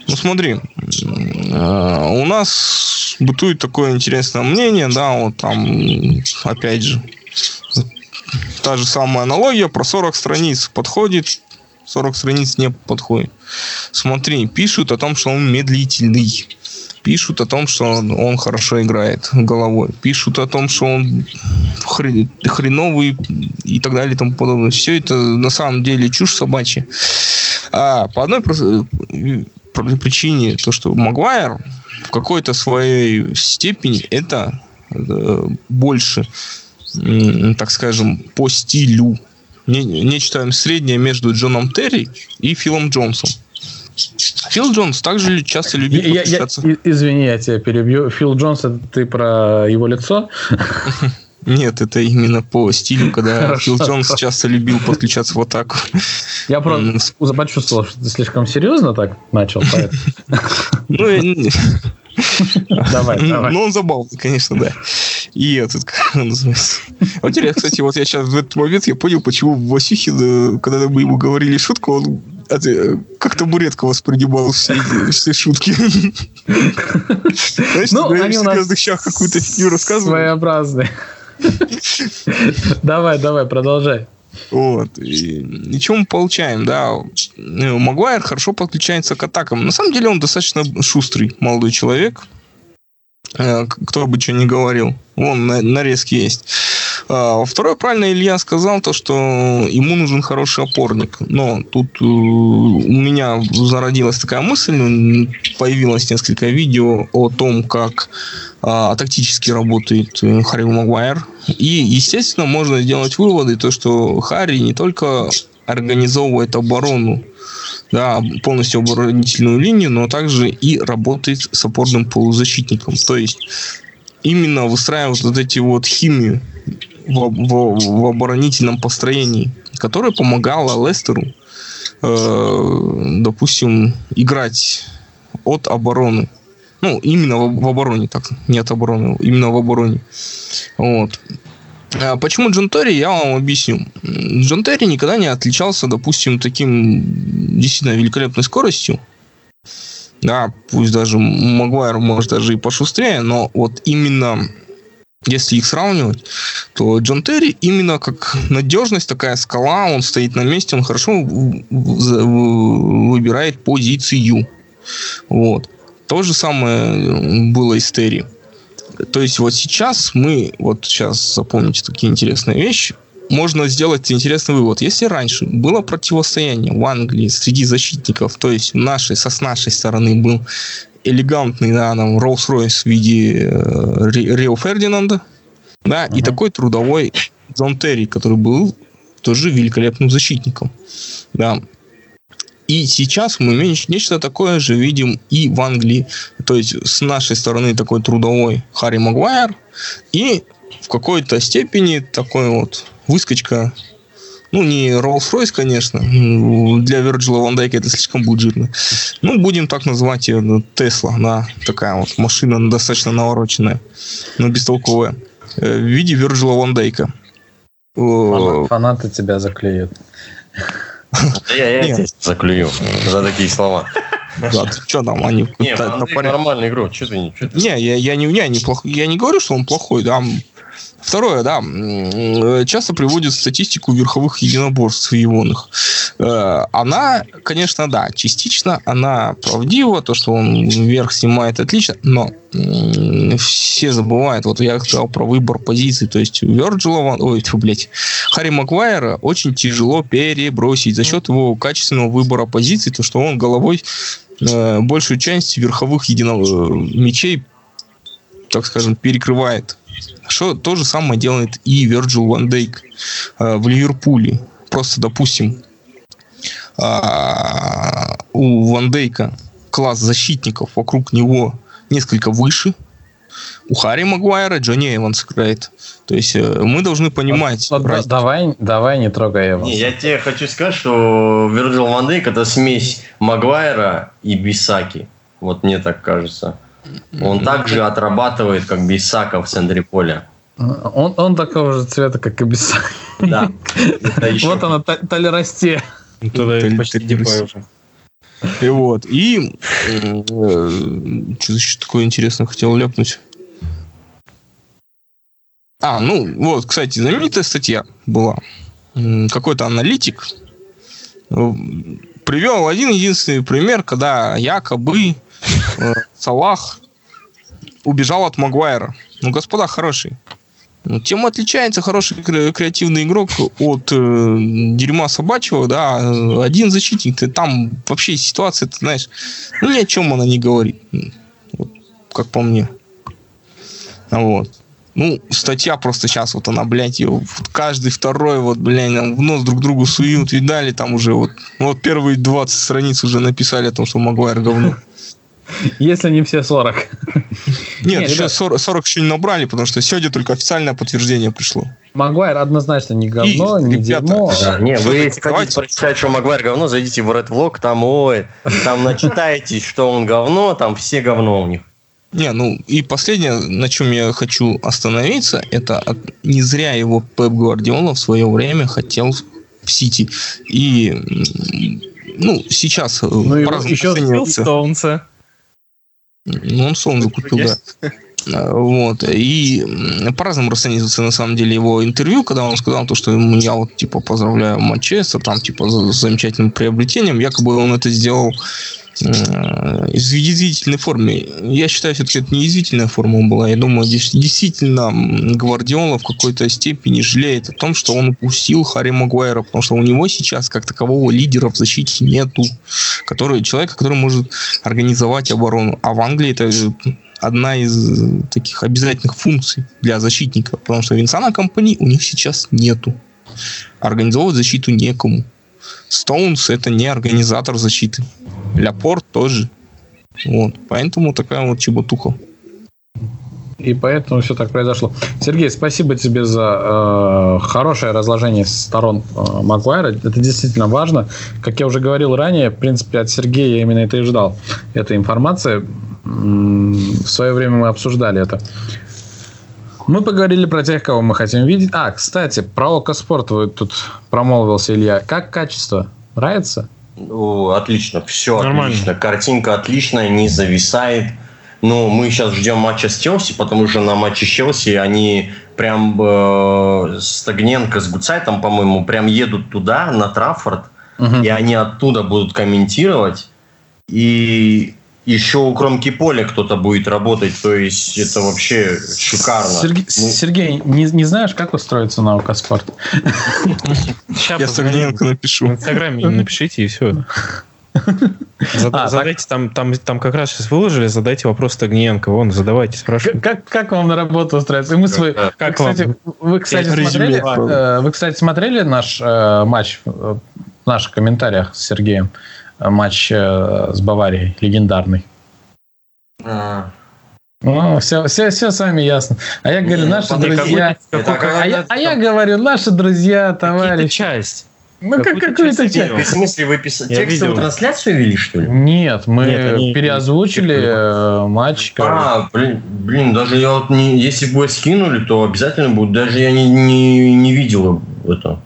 Ну, смотри, э, у нас бытует такое интересное мнение, да, вот там, опять же, та же самая аналогия про 40 страниц подходит, 40 страниц не подходит. Смотри, пишут о том, что он медлительный пишут о том, что он, он хорошо играет головой, пишут о том, что он хреновый и так далее и тому подобное. Все это на самом деле чушь собачья. А по одной причине, то, что Магуайр в какой-то своей степени это э, больше, так скажем, по стилю. Не, нечто среднее между Джоном Терри и Филом Джонсом. Фил Джонс также часто любит я, я, Извини, я тебя перебью. Фил Джонс, это ты про его лицо? Нет, это именно по стилю, когда Хорошо. Фил Джонс часто любил подключаться в атаку. Я просто почувствовал, что ты слишком серьезно так начал. Ну, Давай, давай. Ну, он забавный, конечно, да. И этот, как он называется. Вот интересно, кстати, вот я сейчас в этот момент я понял, почему Васюхин, когда мы ему говорили шутку, он как табуретка воспринимал все, все шутки. Знаешь, ну, они в серьезных щах какую-то фигню рассказывают. Своеобразные. Давай, давай, продолжай. Вот. И, и что мы получаем, да? Магуайр хорошо подключается к атакам. На самом деле он достаточно шустрый молодой человек. Э, кто бы что ни говорил. Вон, нарезки есть. А, второе, правильно Илья сказал, то, что ему нужен хороший опорник. Но тут э, у меня зародилась такая мысль, появилось несколько видео о том, как а, тактически работает э, Харри Магуайр. И, естественно, можно сделать выводы, то, что Харри не только организовывает оборону, да, полностью оборонительную линию, но также и работает с опорным полузащитником. То есть именно выстраивает вот эти вот химию в, в, в оборонительном построении, которая помогала Лестеру, э, допустим, играть от обороны. Ну, именно в, в обороне, так, не от обороны, именно в обороне. Вот. А почему Джон Терри, я вам объясню. Джон Терри никогда не отличался, допустим, таким действительно великолепной скоростью. Да, пусть даже Магуайр может даже и пошустрее, но вот именно если их сравнивать, то Джон Терри именно как надежность, такая скала, он стоит на месте, он хорошо выбирает позицию. Вот. То же самое было и с Терри. То есть вот сейчас мы, вот сейчас запомните такие интересные вещи, можно сделать интересный вывод. Если раньше было противостояние в Англии среди защитников, то есть нашей, со с нашей стороны был элегантный, да, нам Rolls-Royce в виде э, Рио Фердинанда, да, uh-huh. и такой трудовой Джон Терри, который был тоже великолепным защитником, да. И сейчас мы нечто такое же видим и в Англии. То есть с нашей стороны такой трудовой Харри Магуайр и в какой-то степени такой вот выскочка ну, не Rolls-Royce, конечно. Для Virgil Ван Дайка это слишком будет. Ну, будем так называть ее ну, Тесла. Да, такая вот машина достаточно навороченная, но бестолковая. Э, в виде Virgil Ван Дайка. Фанаты тебя заклеют. Я, я здесь заклюю за такие слова. Да, что там, они... Не, нормальный игрок, что ты не... Не, я, я, не, я, не плох, я не говорю, что он плохой, да, Второе, да, часто приводят статистику верховых единоборств ионных. Э, она, конечно, да, частично она правдива, то, что он вверх снимает отлично, но все забывают, вот я сказал про выбор позиций, то есть Вирджила, ой, фу, блядь, Харри Маквайра очень тяжело перебросить за счет его качественного выбора позиций, то, что он головой э, большую часть верховых едино... Э, мечей, так скажем, перекрывает. Что то же самое делает и Virgil Ван Дейк э, в Ливерпуле. Просто, допустим, э, у Ван Дейка класс защитников вокруг него несколько выше. У Харри Магуайра Джонни Эванс играет. То есть э, мы должны понимать. Вот, вот, давай, давай не трогай Эванса. Не, я тебе хочу сказать, что Вирджил Ван Дейк это смесь Магуайра и Бисаки. Вот мне так кажется. Он также отрабатывает, как Бисака в центре поля. Он, он такого же цвета, как и Бисака. Да. Вот она, толерасте. Ну, тогда почти Дипай уже. И вот. И э, что еще такое интересное хотел ляпнуть? А, ну, вот, кстати, знаменитая статья была. Какой-то аналитик э, привел один единственный пример, когда якобы Салах убежал от Магуайра. Ну, господа, хороший. Ну, тем отличается хороший креативный игрок от э, дерьма собачьего, да, один защитник, ты там вообще ситуация, ты знаешь, ну, ни о чем она не говорит, вот, как по мне. Вот. Ну, статья просто сейчас, вот она, блядь, ее каждый второй, вот, блядь, в нос друг другу суют, видали, там уже вот, вот первые 20 страниц уже написали о том, что Магуайр говно. Если не все 40. Нет, Нет еще 40, 40 еще не набрали, потому что сегодня только официальное подтверждение пришло. Магуайр однозначно не говно, И, не ребята, дерьмо. Да, не, вы если хотите прочитать, что Магуайр говно, зайдите в Red Vlog, там, ой, там начитаетесь, что он говно, там все говно у них. Не, ну и последнее, на чем я хочу остановиться, это не зря его Пеп Гвардиола в свое время хотел в Сити. И ну, сейчас ну, еще Стоунса. Ну, он Стоунса купил, да. Вот. И по-разному расценивается на самом деле его интервью, когда он сказал то, что я вот типа поздравляю Манчестер, там типа за замечательным приобретением. Якобы он это сделал Э, из язвительной формы. Я считаю, все-таки это не язвительная форма была. Я думаю, действительно Гвардиола в какой-то степени жалеет о том, что он упустил Харри Магуайра, потому что у него сейчас как такового лидера в защите нету, который, человека, который может организовать оборону. А в Англии это одна из таких обязательных функций для защитника, потому что Винсана компании у них сейчас нету. Организовывать защиту некому. Стоунс это не организатор защиты. Ляпорт тоже. Вот. Поэтому такая вот чеботуха. И поэтому все так произошло. Сергей, спасибо тебе за э, хорошее разложение сторон э, Магуайра. Это действительно важно. Как я уже говорил ранее, в принципе, от Сергея я именно это и ждал. Эта информация. В свое время мы обсуждали это. Мы поговорили про тех, кого мы хотим видеть. А, кстати, про Око Спорт вы тут промолвился, Илья. Как качество? Нравится? Ну, отлично, все Нормально. отлично. Картинка отличная, не зависает. Ну, мы сейчас ждем матча с Челси, потому что на матче с Челси они прям э, Стагненко с Гуцайтом, по-моему, прям едут туда, на Траффорд, угу. и они оттуда будут комментировать. И еще у кромки поля кто-то будет работать, то есть это вообще шикарно. Сергей, ну, Сергей не, не знаешь, как устроиться на Аукоспорт? Сейчас Я Согненко напишу. В Инстаграме напишите и все. А, задайте, там, там, там как раз сейчас выложили, задайте вопрос Тагниенко. Вон, задавайте, спрашивайте. Как, как вам на работу устраивается? Мы свой, как вы, кстати, вы, кстати, смотрели, э, вы, кстати, смотрели наш э, матч э, в наших комментариях с Сергеем? Матч э, с Баварией, легендарный. А. Ну, все, все, все с вами ясно. А я говорю, наши друзья. а, я, а я говорю, наши друзья, товарищи. часть. Ну, как какую-то часть. В смысле, вы писали текстовую трансляцию вели, что ли? Нет, мы Нет, они... переозвучили э, матч. А, блин, блин, даже я вот не, если бы вы скинули, то обязательно будет. Даже я не, не, не видел это.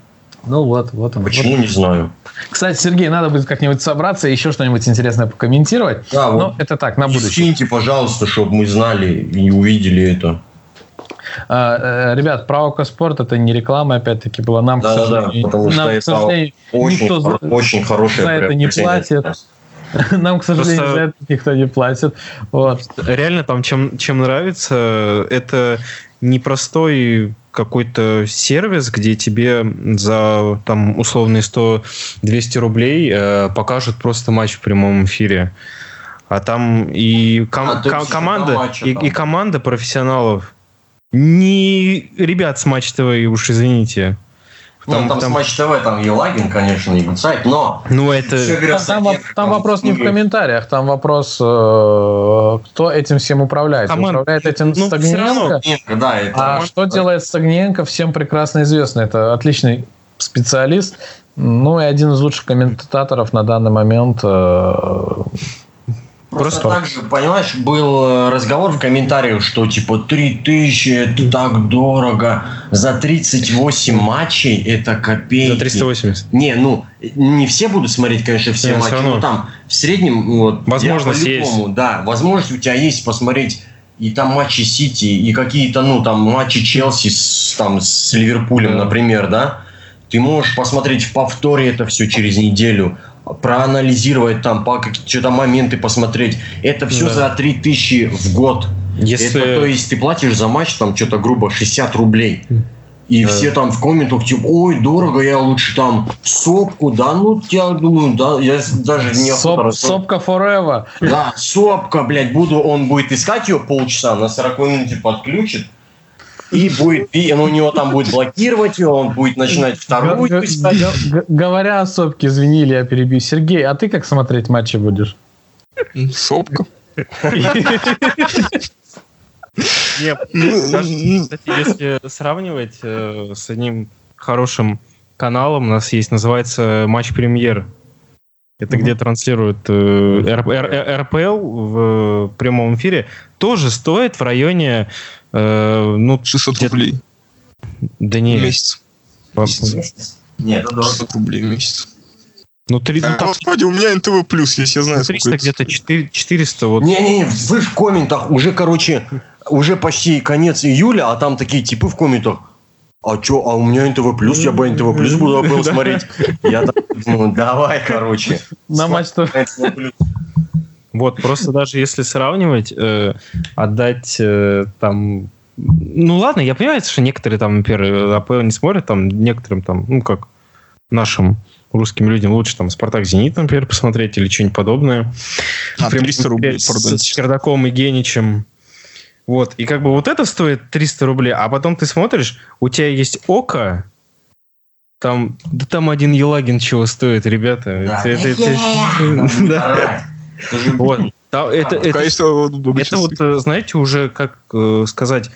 Ну вот, вот он. Почему, вот. не знаю. Кстати, Сергей, надо будет как-нибудь собраться и еще что-нибудь интересное покомментировать. Да, Но вот это так, на будущее. Скиньте, пожалуйста, чтобы мы знали и увидели это. А, э, ребят, правока спорт это не реклама, опять-таки, была нам, да, к сожалению, да, потому что нам, к сожалению, очень, никто хор- очень хорошее за это не платит. Нам, к сожалению, Просто... за это никто не платит. Вот. Реально там чем, чем нравится, это непростой какой-то сервис, где тебе за там условные 100-200 рублей э, покажут просто матч в прямом эфире. А там и, ком- а, ком- команда, матча, и, и команда профессионалов. Не ребят с Матч ТВ, уж извините. Там, ну, там, там с Матч ТВ, там Елагин, конечно, и Гудсайт, но... Ну, это... Там, там, там вопрос не в комментариях, там вопрос, э, кто этим всем управляет. Команд... Управляет этим ну, Стагненко. Да, это а может... что делает Стагненко, всем прекрасно известно. Это отличный специалист, ну и один из лучших комментаторов на данный момент э, Просто, так же, понимаешь, был э, разговор в комментариях, что типа 3000 это так дорого, за 38 матчей это копейки. За 380. Не, ну, не все будут смотреть, конечно, все Нет, матчи, но там в среднем, вот, возможность есть. Да, возможность у тебя есть посмотреть и там матчи Сити, и какие-то, ну, там матчи Челси с, там, с Ливерпулем, да. например, да, ты можешь посмотреть в повторе это все через неделю, проанализировать там, по какие-то моменты посмотреть. Это все да. за 3000 в год. Если... Это, то есть ты платишь за матч там что-то грубо 60 рублей. И да. все там в комментах типа, ой, дорого, я лучше там сопку, да, ну, я думаю, да, я даже не Соп, Сопка forever. Да, сопка, блядь, буду, он будет искать ее полчаса, на 40 минуте подключит, и будет, и у него там будет блокировать его, он будет начинать вторую Говоря о сопке, извини, я перебью. Сергей, а ты как смотреть матчи будешь? Сопка. Нет, кстати, если сравнивать э, с одним хорошим каналом, у нас есть, называется Матч Премьер. это где транслируют э, РПЛ в прямом эфире, тоже стоит в районе э, ну 600 рублей. Да не. Месяц. Нет, это 600 рублей в месяц. Ну, 3, а, там, господи, у меня НТВ плюс, если я знаю, 300 где-то 400. Вот. Не-не-не, вы в комментах уже, короче, уже почти конец июля, а там такие типы в комментах. А чё, а у меня НТВ плюс, я по НТВ плюс буду смотреть. Я ну давай, короче. На матч то. Вот, просто даже если сравнивать, э, отдать э, там ну ладно, я понимаю, что некоторые там, например, АПЛ не смотрят, там некоторым там, ну как нашим русским людям лучше там Спартак Зенит, например, посмотреть или что-нибудь подобное. А, 300 рублей, с, с Чердаком и Геничем. Вот, и как бы вот это стоит 300 рублей, а потом ты смотришь, у тебя есть око, там, да там один Елагин чего стоит, ребята. Да. Это, это, это, да. Вот. Это, это, это вот, знаете, уже, как э, сказать,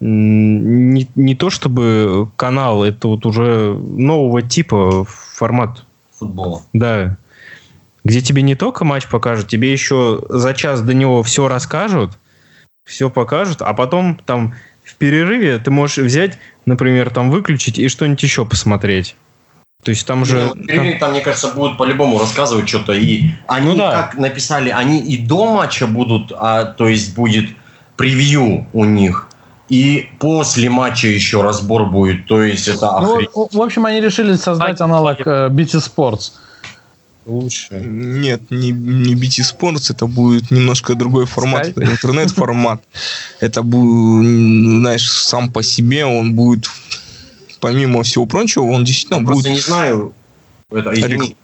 не, не то чтобы канал, это вот уже нового типа формат. Футбола. Да. Где тебе не только матч покажут, тебе еще за час до него все расскажут, все покажут, а потом там в перерыве ты можешь взять, например, там выключить и что-нибудь еще посмотреть. То есть там уже... Ну, там... мне кажется, будут по-любому рассказывать что-то. И они, ну, да. как написали, они и до матча будут, а, то есть будет превью у них. И после матча еще разбор будет. То есть это ну, В общем, они решили создать аналог э, BT Sports. Лучше. Нет, не, не BT Sports, это будет немножко другой формат. Это интернет-формат. Это будет, знаешь, сам по себе он будет помимо всего прочего, он действительно Я будет... Просто не знаю, это, извини,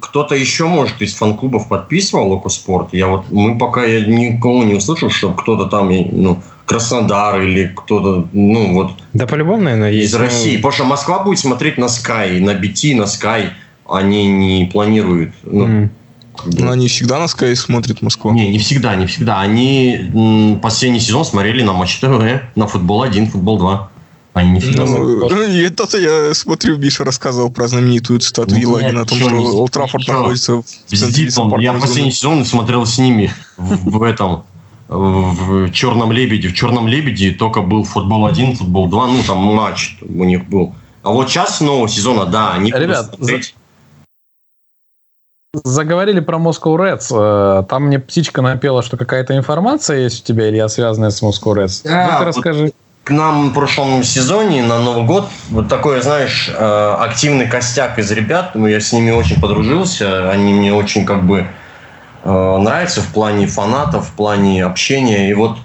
кто-то еще, может, из фан-клубов подписывал Окоспорт? Я вот, мы пока я никого не услышал, чтобы кто-то там, ну, Краснодар или кто-то, ну, вот... Да, по-любому, наверное, есть. Из России. Потому что Москва будет смотреть на Sky, на BT, на Sky. Они не планируют. Ну, mm. Но они всегда на Sky смотрят Москву. Не, не всегда, не всегда. Они м, последний сезон смотрели на Матч ТВ, на Футбол 1, Футбол 2. Они не всегда ну, Это я смотрю, Миша рассказывал про знаменитую цитату Елагина о том, что Олд Траффорд находится в центре Я последний сезон смотрел с ними в, в этом в Черном Лебеде. В Черном Лебеде только был футбол 1, футбол 2, ну там матч у них был. А вот сейчас нового сезона, да, они Ребят, Заговорили про Moscow Reds. Э, там мне птичка напела, что какая-то информация есть у тебя, Илья, связанная с Moscow Reds. Да, ну, ты расскажи к нам в прошлом сезоне на Новый год вот такой, знаешь, э, активный костяк из ребят. Ну, я с ними очень подружился. Они мне очень как бы э, нравятся в плане фанатов, в плане общения. И вот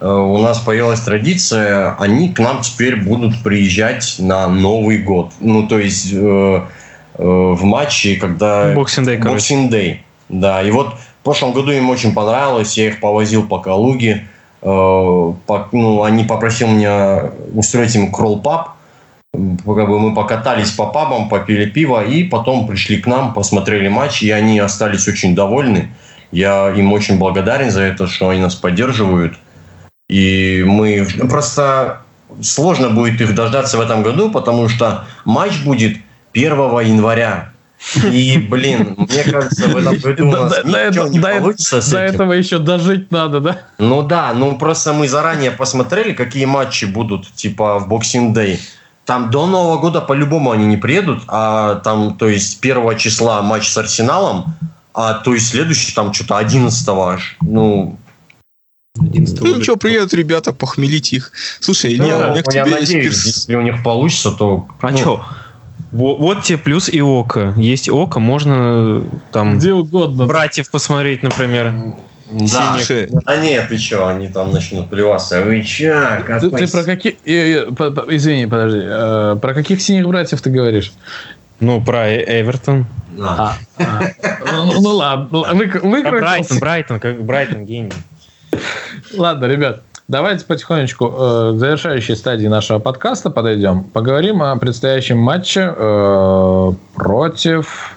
э, у нас появилась традиция, они к нам теперь будут приезжать на Новый год. Ну, то есть в матче, когда... Boxing Day, Boxing Day. Да, и вот в прошлом году им очень понравилось, я их повозил по Калуге. Э, ну, они попросили меня устроить им кролл-паб. Как бы мы покатались по пабам, попили пиво, и потом пришли к нам, посмотрели матч, и они остались очень довольны. Я им очень благодарен за это, что они нас поддерживают. И мы просто сложно будет их дождаться в этом году, потому что матч будет 1 января. И, блин, мне кажется, в этом году у нас ничего не получится с До этого еще дожить надо, да? Ну да, ну просто мы заранее посмотрели, какие матчи будут, типа, в Boxing Day. Там до Нового года по-любому они не приедут, а там, то есть, первого числа матч с Арсеналом, а то есть следующий там что-то 11 аж. Ну, ну ничего, приедут ребята, похмелить их. Слушай, да, не, у меня к тебе надеюсь, есть... если у них получится, то... А ну, что? Вот, вот тебе плюс и око. Есть око, можно там... Где угодно. Братьев посмотреть, например. Да, Синих. а нет, ты что, они там начнут плеваться. Вы че? Ты, ты про какие... Извини, подожди. Э, про каких синих братьев ты говоришь? Ну, про э, Эвертон. А, а. Ну, ну ладно, Брайтон, Брайтон, как Брайтон гений. Ладно, ребят, Давайте потихонечку э, к завершающей стадии нашего подкаста подойдем. Поговорим о предстоящем матче э, против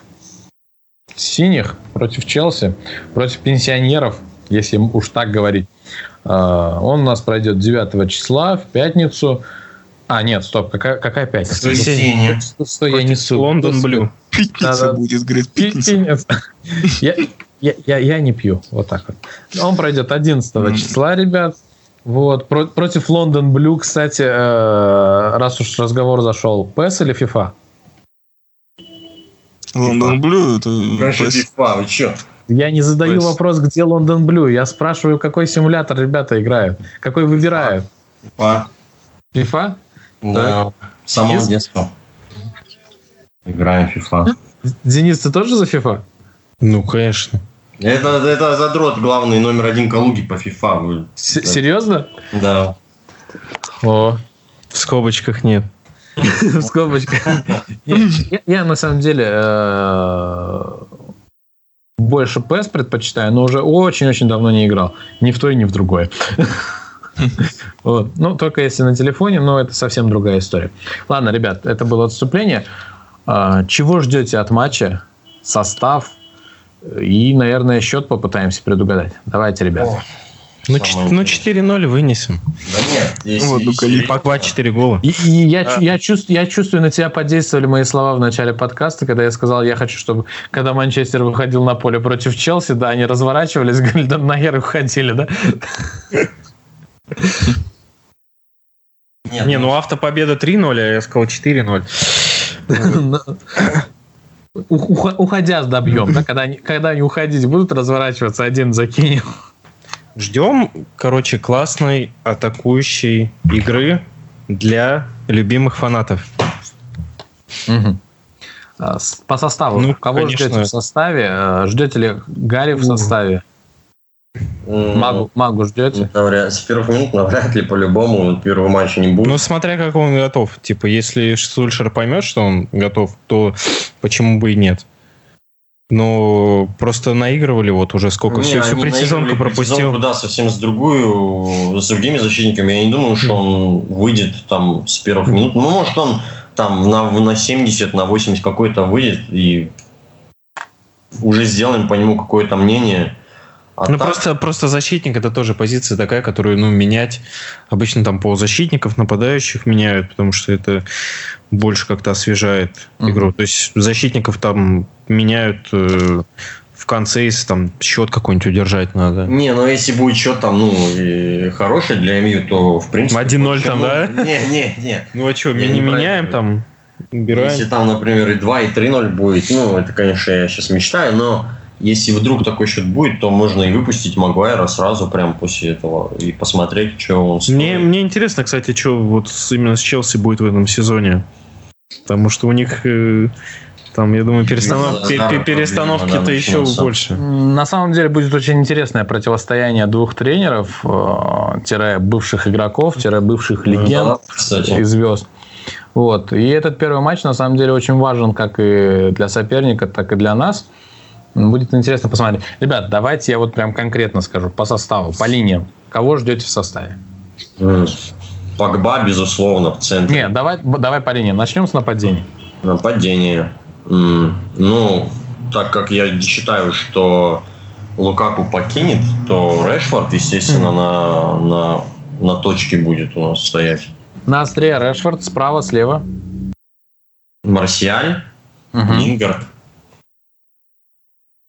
синих, против Челси, против пенсионеров, если уж так говорить. Э, он у нас пройдет 9 числа в пятницу. А, нет, стоп, какая, какая пятница? Воскресенье. Что я несу? Лондон Блю. Пятница будет, говорит, пятница. Я, я, я, я не пью, вот так вот. Он пройдет 11 Мгм. числа, ребят. Вот. Про- против Лондон Блю, кстати, э, раз уж разговор зашел, PES или FIFA? Лондон Блю, это... PES. FIFA, вы чё? Я не задаю PES. вопрос, где Лондон Блю. Я спрашиваю, какой симулятор ребята играют. Какой выбирают? FIFA. FIFA? Да. С самого Есть? детства. Играем в FIFA. Денис, ты тоже за FIFA? Ну, конечно. Это, это задрот главный номер один Калуги по FIFA. Вы- С- Да. Серьезно? Да. О, В скобочках нет. в скобочках. Я, на самом деле э, больше PES предпочитаю, но уже очень-очень давно не играл. Ни в то и ни в другое. Вот. Ну, только если на телефоне, но это совсем другая история. Ладно, ребят, это было отступление. А, Чего ждете от матча? Состав? И, наверное, счет попытаемся предугадать. Давайте, ребят. О, Ну, чет- ну интересное. 4-0 вынесем. Да нет, если... Вот, ну, если- Калиф. Погба 4 гола. И, и я, чу- А. я, чувствую, я чувствую, на тебя подействовали мои слова в начале подкаста, когда я сказал, я хочу, чтобы когда Манчестер выходил на поле против Челси, да, они разворачивались, говорили, да нахер уходили, да? Нет, Не, ну автопобеда 3-0, а я сказал 4-0. Уходя добьем, да? Когда они, когда они уходить будут, разворачиваться, один закинем. Ждем, короче, классной атакующей игры для любимых фанатов. А, с- По составу. Ну, Кого конечно. ждете в составе? Э, Ждете ли Гарри в составе? Магу, магу ждете? навряд- С первых минут навряд ли по-любому первого матча не будет. Ну, смотря как он готов. Типа, если Сульшер поймет, что он готов, то почему бы и нет? Но просто наигрывали вот уже сколько. Не, всю всю предсезонку пропустил. да, совсем с другую, с другими защитниками. Я не думаю, что он выйдет там с первых минут. Ну, может, он там на, на 70, на 80 какой-то выйдет и уже сделаем по нему какое-то мнение. А Ну, так- просто, просто защитник это тоже позиция такая, которую, ну, менять обычно там полузащитников, нападающих меняют, потому что это больше как-то освежает Мгм. игру. То есть защитников там меняют э, в конце, если там счет какой-нибудь удержать надо. Не, ну если будет счет там, ну, и хороший для МЮ, то в принципе... 1-0 там, ну, да? Не, не, не. Ну а что, Я не, меняем там, убираем. Если там, например, и 2, и 3-0 будет, ну, это, конечно, я сейчас мечтаю, но если вдруг такой счет будет, то можно и выпустить Магуайра сразу прямо после этого и посмотреть, что он стоит. Мне, мне интересно, кстати, что вот с- именно с Челси будет в этом сезоне. Потому что у них э, там, я думаю, перестанов- перестановки-то еще начнется. больше. На самом деле будет очень интересное противостояние двух тренеров, э, тире бывших игроков, тире бывших легенд Да, и звезд. Вот. И этот первый матч на самом деле очень важен как и для соперника, так и для нас. Будет интересно посмотреть. Ребят, давайте я вот прям конкретно скажу по составу, по линиям. Кого ждете в составе? Погба, безусловно, в центре. Нет, давай, давай по линиям. Начнем с нападения. Нападение. Ну, так как я считаю, что Лукаку покинет, то Решфорд, естественно, на, на, на точке будет у нас стоять. На острие Решфорд, справа, слева. Марсиаль, Мгм. Лингард,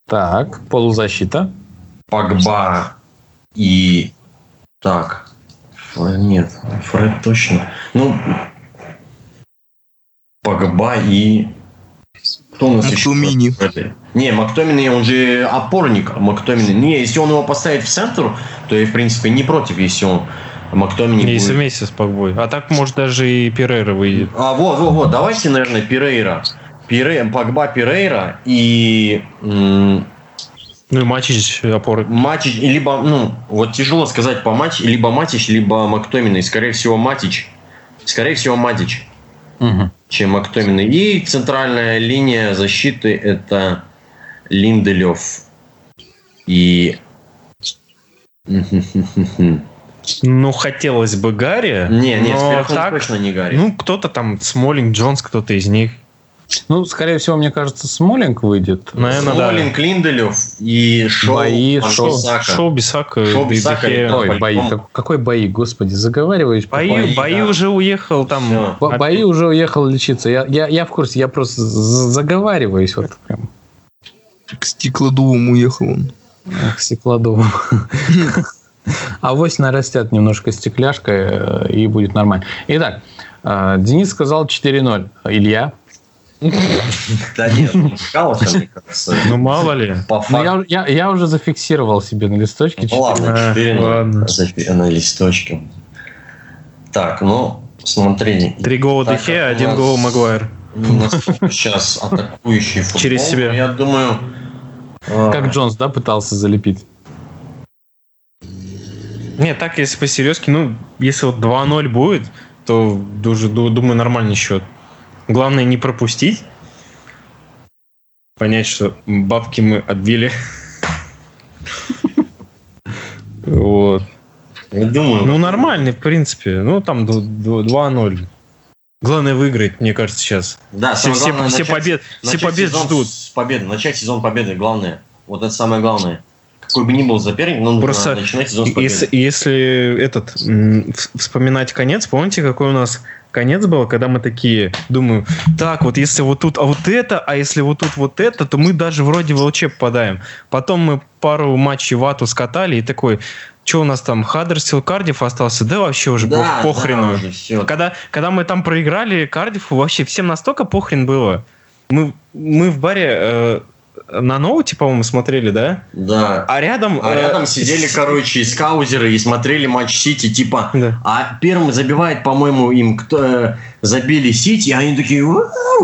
Так, полузащита. Погба и... Так. Ф- Нет, Фред точно. Ну, Погба и... Кто у нас еще? Мактомини. Фреды? Не, Мактомини, он же опорник. Мактомини. Не, если он его поставит в центр, то я, в принципе, не против, если он Мактомини Если будет... вместе с Погбой. А так, может, даже и Перейра выйдет. А, вот, вот, вот, давайте, наверное, Пирейра. Пире... Погба Пирейра и Ну и Матич опоры. Матич, либо, ну, вот тяжело сказать по матч, либо Матич, либо Мактоминой. Скорее всего, Матич. Скорее всего, Матич, Мгм. чем Мактоминой. И центральная линия защиты это Линделев и... Ну, хотелось бы Гарри. Не, не, но так, точно не Гарри. Ну, кто-то там, Смолинг, Джонс, кто-то из них. Ну, скорее всего, мне кажется, Смолинг выйдет. Наверное, да. Смолинг, Линделев и Шоу, Бои, Пан Шоу, Бисака. Шоу Бисака. Шоу да Бисака, да. Ой, бои. Как- какой бои, господи, заговариваешь. Бои, Бои, бои да. уже уехал там. Всё. Бо-. Бои уже уехал лечиться. Я, я, я в курсе, я просто заговариваюсь. Вот прям. К стеклодувам уехал он. Эх, стеклодувом. А вось нарастят немножко стекляшкой, э, и будет нормально. Итак, э, Денис сказал 4-0. Илья? Да нет, ну, мне кажется. Ну, мало ли. По Ну, факту. я, я, я уже зафиксировал себе на листочке. Ну, ладно, А, 4 ладно. запи- на листочке. Так, ну, смотри. Три гола у один нас гол Магуайр. Сейчас атакующий футбол, Через себя. Я думаю... э, Как Джонс, да, пытался залепить? Нет, так, если по-серьезки, ну, если вот 2-0 будет, то ду- думаю, нормальный счет. Главное не пропустить. Понять, что бабки мы отбили. Вот. Я думаю... Ну, нормальный, в принципе. Ну, там д- д- 2-0. Главное выиграть, мне кажется, сейчас. Да, Все, все, главное все начать- побед, все начать побед сезон ждут. С победы. Начать сезон победы, главное. Вот это самое главное. Какой бы ни был соперник, но нужно Просто начинать сезон с победы. Если, если этот вспоминать конец, помните, какой у нас конец был, когда мы такие, думаю, так, вот если вот тут, а вот это, а если вот тут вот это, то мы даже вроде в ЛЧ попадаем. Потом мы пару матчей вату скатали и такой, что у нас там, Хаддерсфилд, Кардив остался? Да вообще уже да, по- похрену. да, уже всё. Когда, когда мы там проиграли Кардифу, вообще всем настолько похрен было. Мы, мы в баре э, на ноуте, по-моему, смотрели, да? Да. А рядом... А э, рядом сидели, с- короче, скаузеры и смотрели матч Сити, типа, Да. а первым забивает, по-моему, им кто э, забили Сити, а они такие,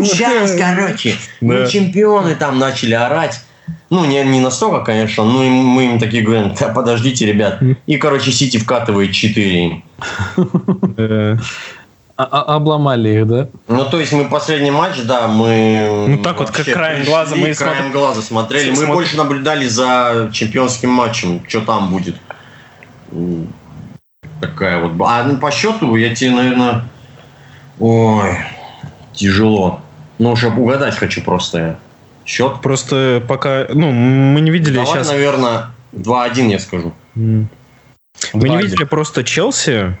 сейчас, короче, мы чемпионы там начали орать. Ну, не, не настолько, конечно, но мы им такие говорим, да подождите, ребят. И, короче, Сити вкатывает 4 им. А- а- обломали их, да? Ну, то есть мы последний матч, да, мы... Ну, так вот, как краем пришли, глаза мы краем смотр- глаза смотрели. Мы Смотр- больше наблюдали за чемпионским матчем, что там будет. Такая вот... А ну, по счету я тебе, наверное... Ой, тяжело. Ну, чтобы угадать хочу просто я. Счет? Просто пока, ну, мы не видели Давай, сейчас. наверное, 2-1 я скажу. М. Мы не 2-1. видели просто Челси,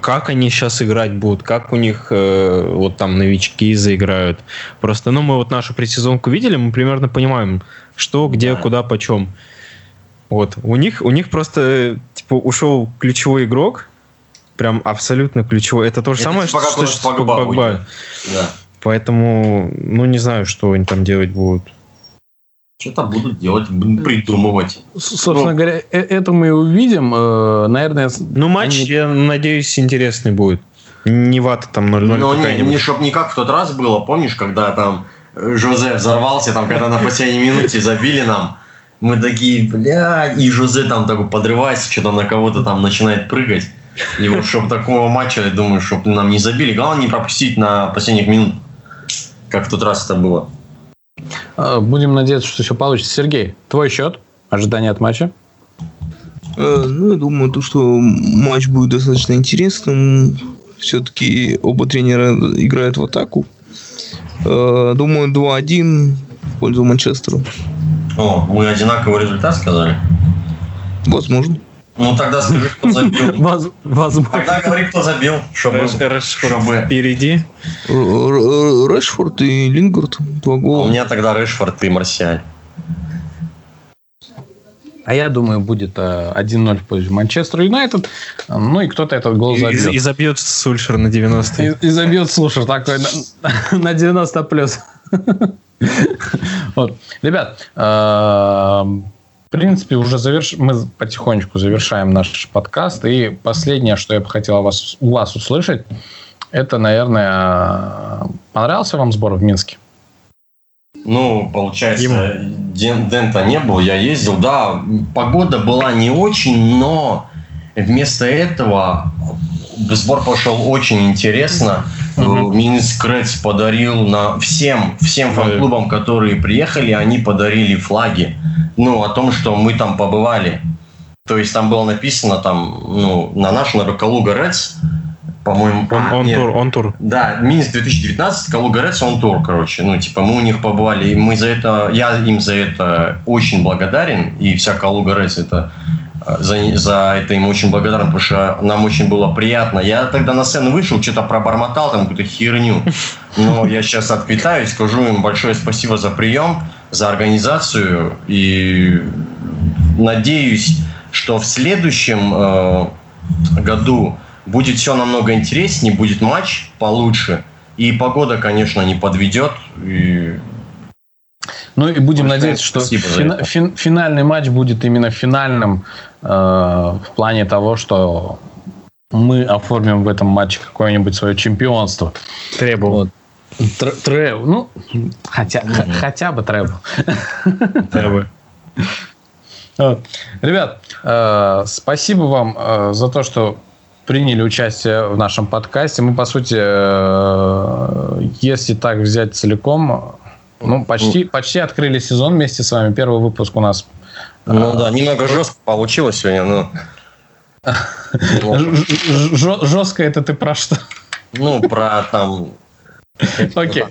как они сейчас играть будут, как у них э, вот там новички заиграют. Просто, ну, мы вот нашу предсезонку видели, мы примерно понимаем, что, где, Да. куда, почем. Вот. У них, у них просто, э, типа, ушел ключевой игрок, прям абсолютно ключевой. Это то же Это самое, типа что, нас что Погба. Да. Поэтому, ну, не знаю, что они там делать будут. Что-то будут делать, будут придумывать. Собственно Ну. говоря, э- это мы и увидим. Э, Наверное, Ну, матч, Они- я надеюсь, интересный будет. Не вата там 0-0 Ну, не, не, чтоб не как в тот раз было, помнишь, когда там э, Жозе взорвался, там, когда на последней минуте забили нам. Мы такие, бля, и Жозе там такой подрывается, что-то на кого-то там начинает прыгать. И вот, чтобы такого матча, я думаю, чтобы нам не забили. Главное не пропустить на последних минут, как в тот раз это было. Э, будем надеяться, что все получится. Сергей, твой счет? Ожидания от матча? Э, Ну, я думаю, то, что матч будет достаточно интересным. Все-таки оба тренера играют в атаку. Э, Думаю, 2-1 в пользу Манчестера. О, мы одинаковый результат сказали. Возможно. Ну, тогда скажи, кто забил. Воз- Возможно. Тогда говори, кто забил, чтобы... Решфорд чтобы- впереди. Решфорд и Лингард. Два У гола. меня тогда Решфорд и Марсиаль. А я думаю, будет э, 1-0 в пользу Манчестер Юнайтед. Э, Ну и кто-то этот гол И, забьет. и забьет Сульшер на 90 И, и забьет слушай, такой на, на 90 плюс. Вот. Ребят, э, принципе, уже заверш... мы потихонечку завершаем наш подкаст. И последнее, что я бы хотел вас, у вас услышать, это, наверное, понравился вам сбор в Минске? Ну, получается. Ден- Дента не был, я ездил. Да, погода была не очень, но вместо этого сбор пошел очень интересно. Мгм. Минск Рeds подарил на всем, всем фан-клубам, которые приехали, они подарили флаги. Ну, о том, что мы там побывали. То есть там было написано там, ну, на наш, на Роколуга Рeds, по-моему, Он, а, он нет. тур, он тур. Да, Минск 2019, Калуга Рeds, он тур, короче. Ну, типа, мы у них побывали, и мы за это, я им за это очень благодарен, и вся Калуга Рeds это за, за это им очень благодарен, потому что нам очень было приятно. Я тогда на сцену вышел, что-то пробормотал там какую-то херню. Но я сейчас отпитаюсь, скажу им большое спасибо за прием, за организацию, и надеюсь, что в следующем э, году будет все намного интереснее, будет матч получше. И погода, конечно, не подведет. И Ну и будем Большое надеяться, что это. фин- финальный матч будет именно финальным в плане того, что мы оформим в этом матче какое-нибудь свое чемпионство. Требовал. Вот. Тр- Тревел, ну, хотя, х- хотя бы. Требовал. Вот. Ребят, э, спасибо вам э, за то, что приняли участие в нашем подкасте. Мы, по сути, э, если так взять целиком, ну, почти, почти открыли сезон вместе с вами. Первый выпуск у нас ну да, немного жестко получилось сегодня, но жестко это ты про что? ну, про там. Окей.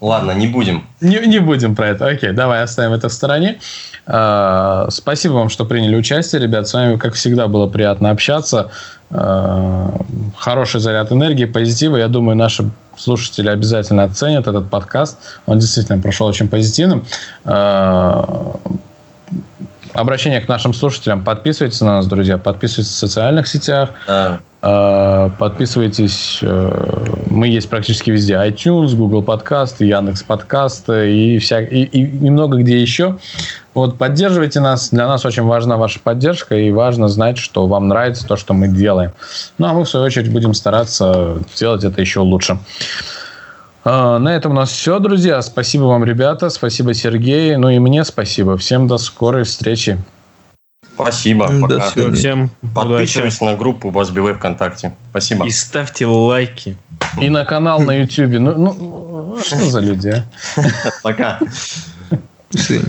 Ладно, не будем. Не, не будем про это. Окей, давай оставим это в стороне. Э, Спасибо вам, что приняли участие, ребят. С вами, как всегда, было приятно общаться. Э, Хороший заряд энергии, позитива. Я думаю, наши слушатели обязательно оценят этот подкаст. Он действительно прошел очень позитивным. Э, Обращение к нашим слушателям. Подписывайтесь на нас, друзья. Подписывайтесь в социальных сетях. Да. Э, Подписывайтесь. э, Мы есть практически везде. iTunes, Google подкасты, Яндекс подкасты и, вся, и, и немного где еще. Вот поддерживайте нас. Для нас очень важна ваша поддержка и важно знать, что вам нравится то, что мы делаем. Ну, а мы, в свою очередь, будем стараться сделать это еще лучше. А, На этом у нас все, друзья. Спасибо вам, ребята. Спасибо, Сергей. Ну и мне спасибо. Всем до скорой встречи. Спасибо. До Пока. свидания. Всем удачи. Подписывайтесь на группу Базбивей ВКонтакте. Спасибо. И ставьте лайки. И на канал на YouTube. Ну, ну что за люди, а? Пока. До.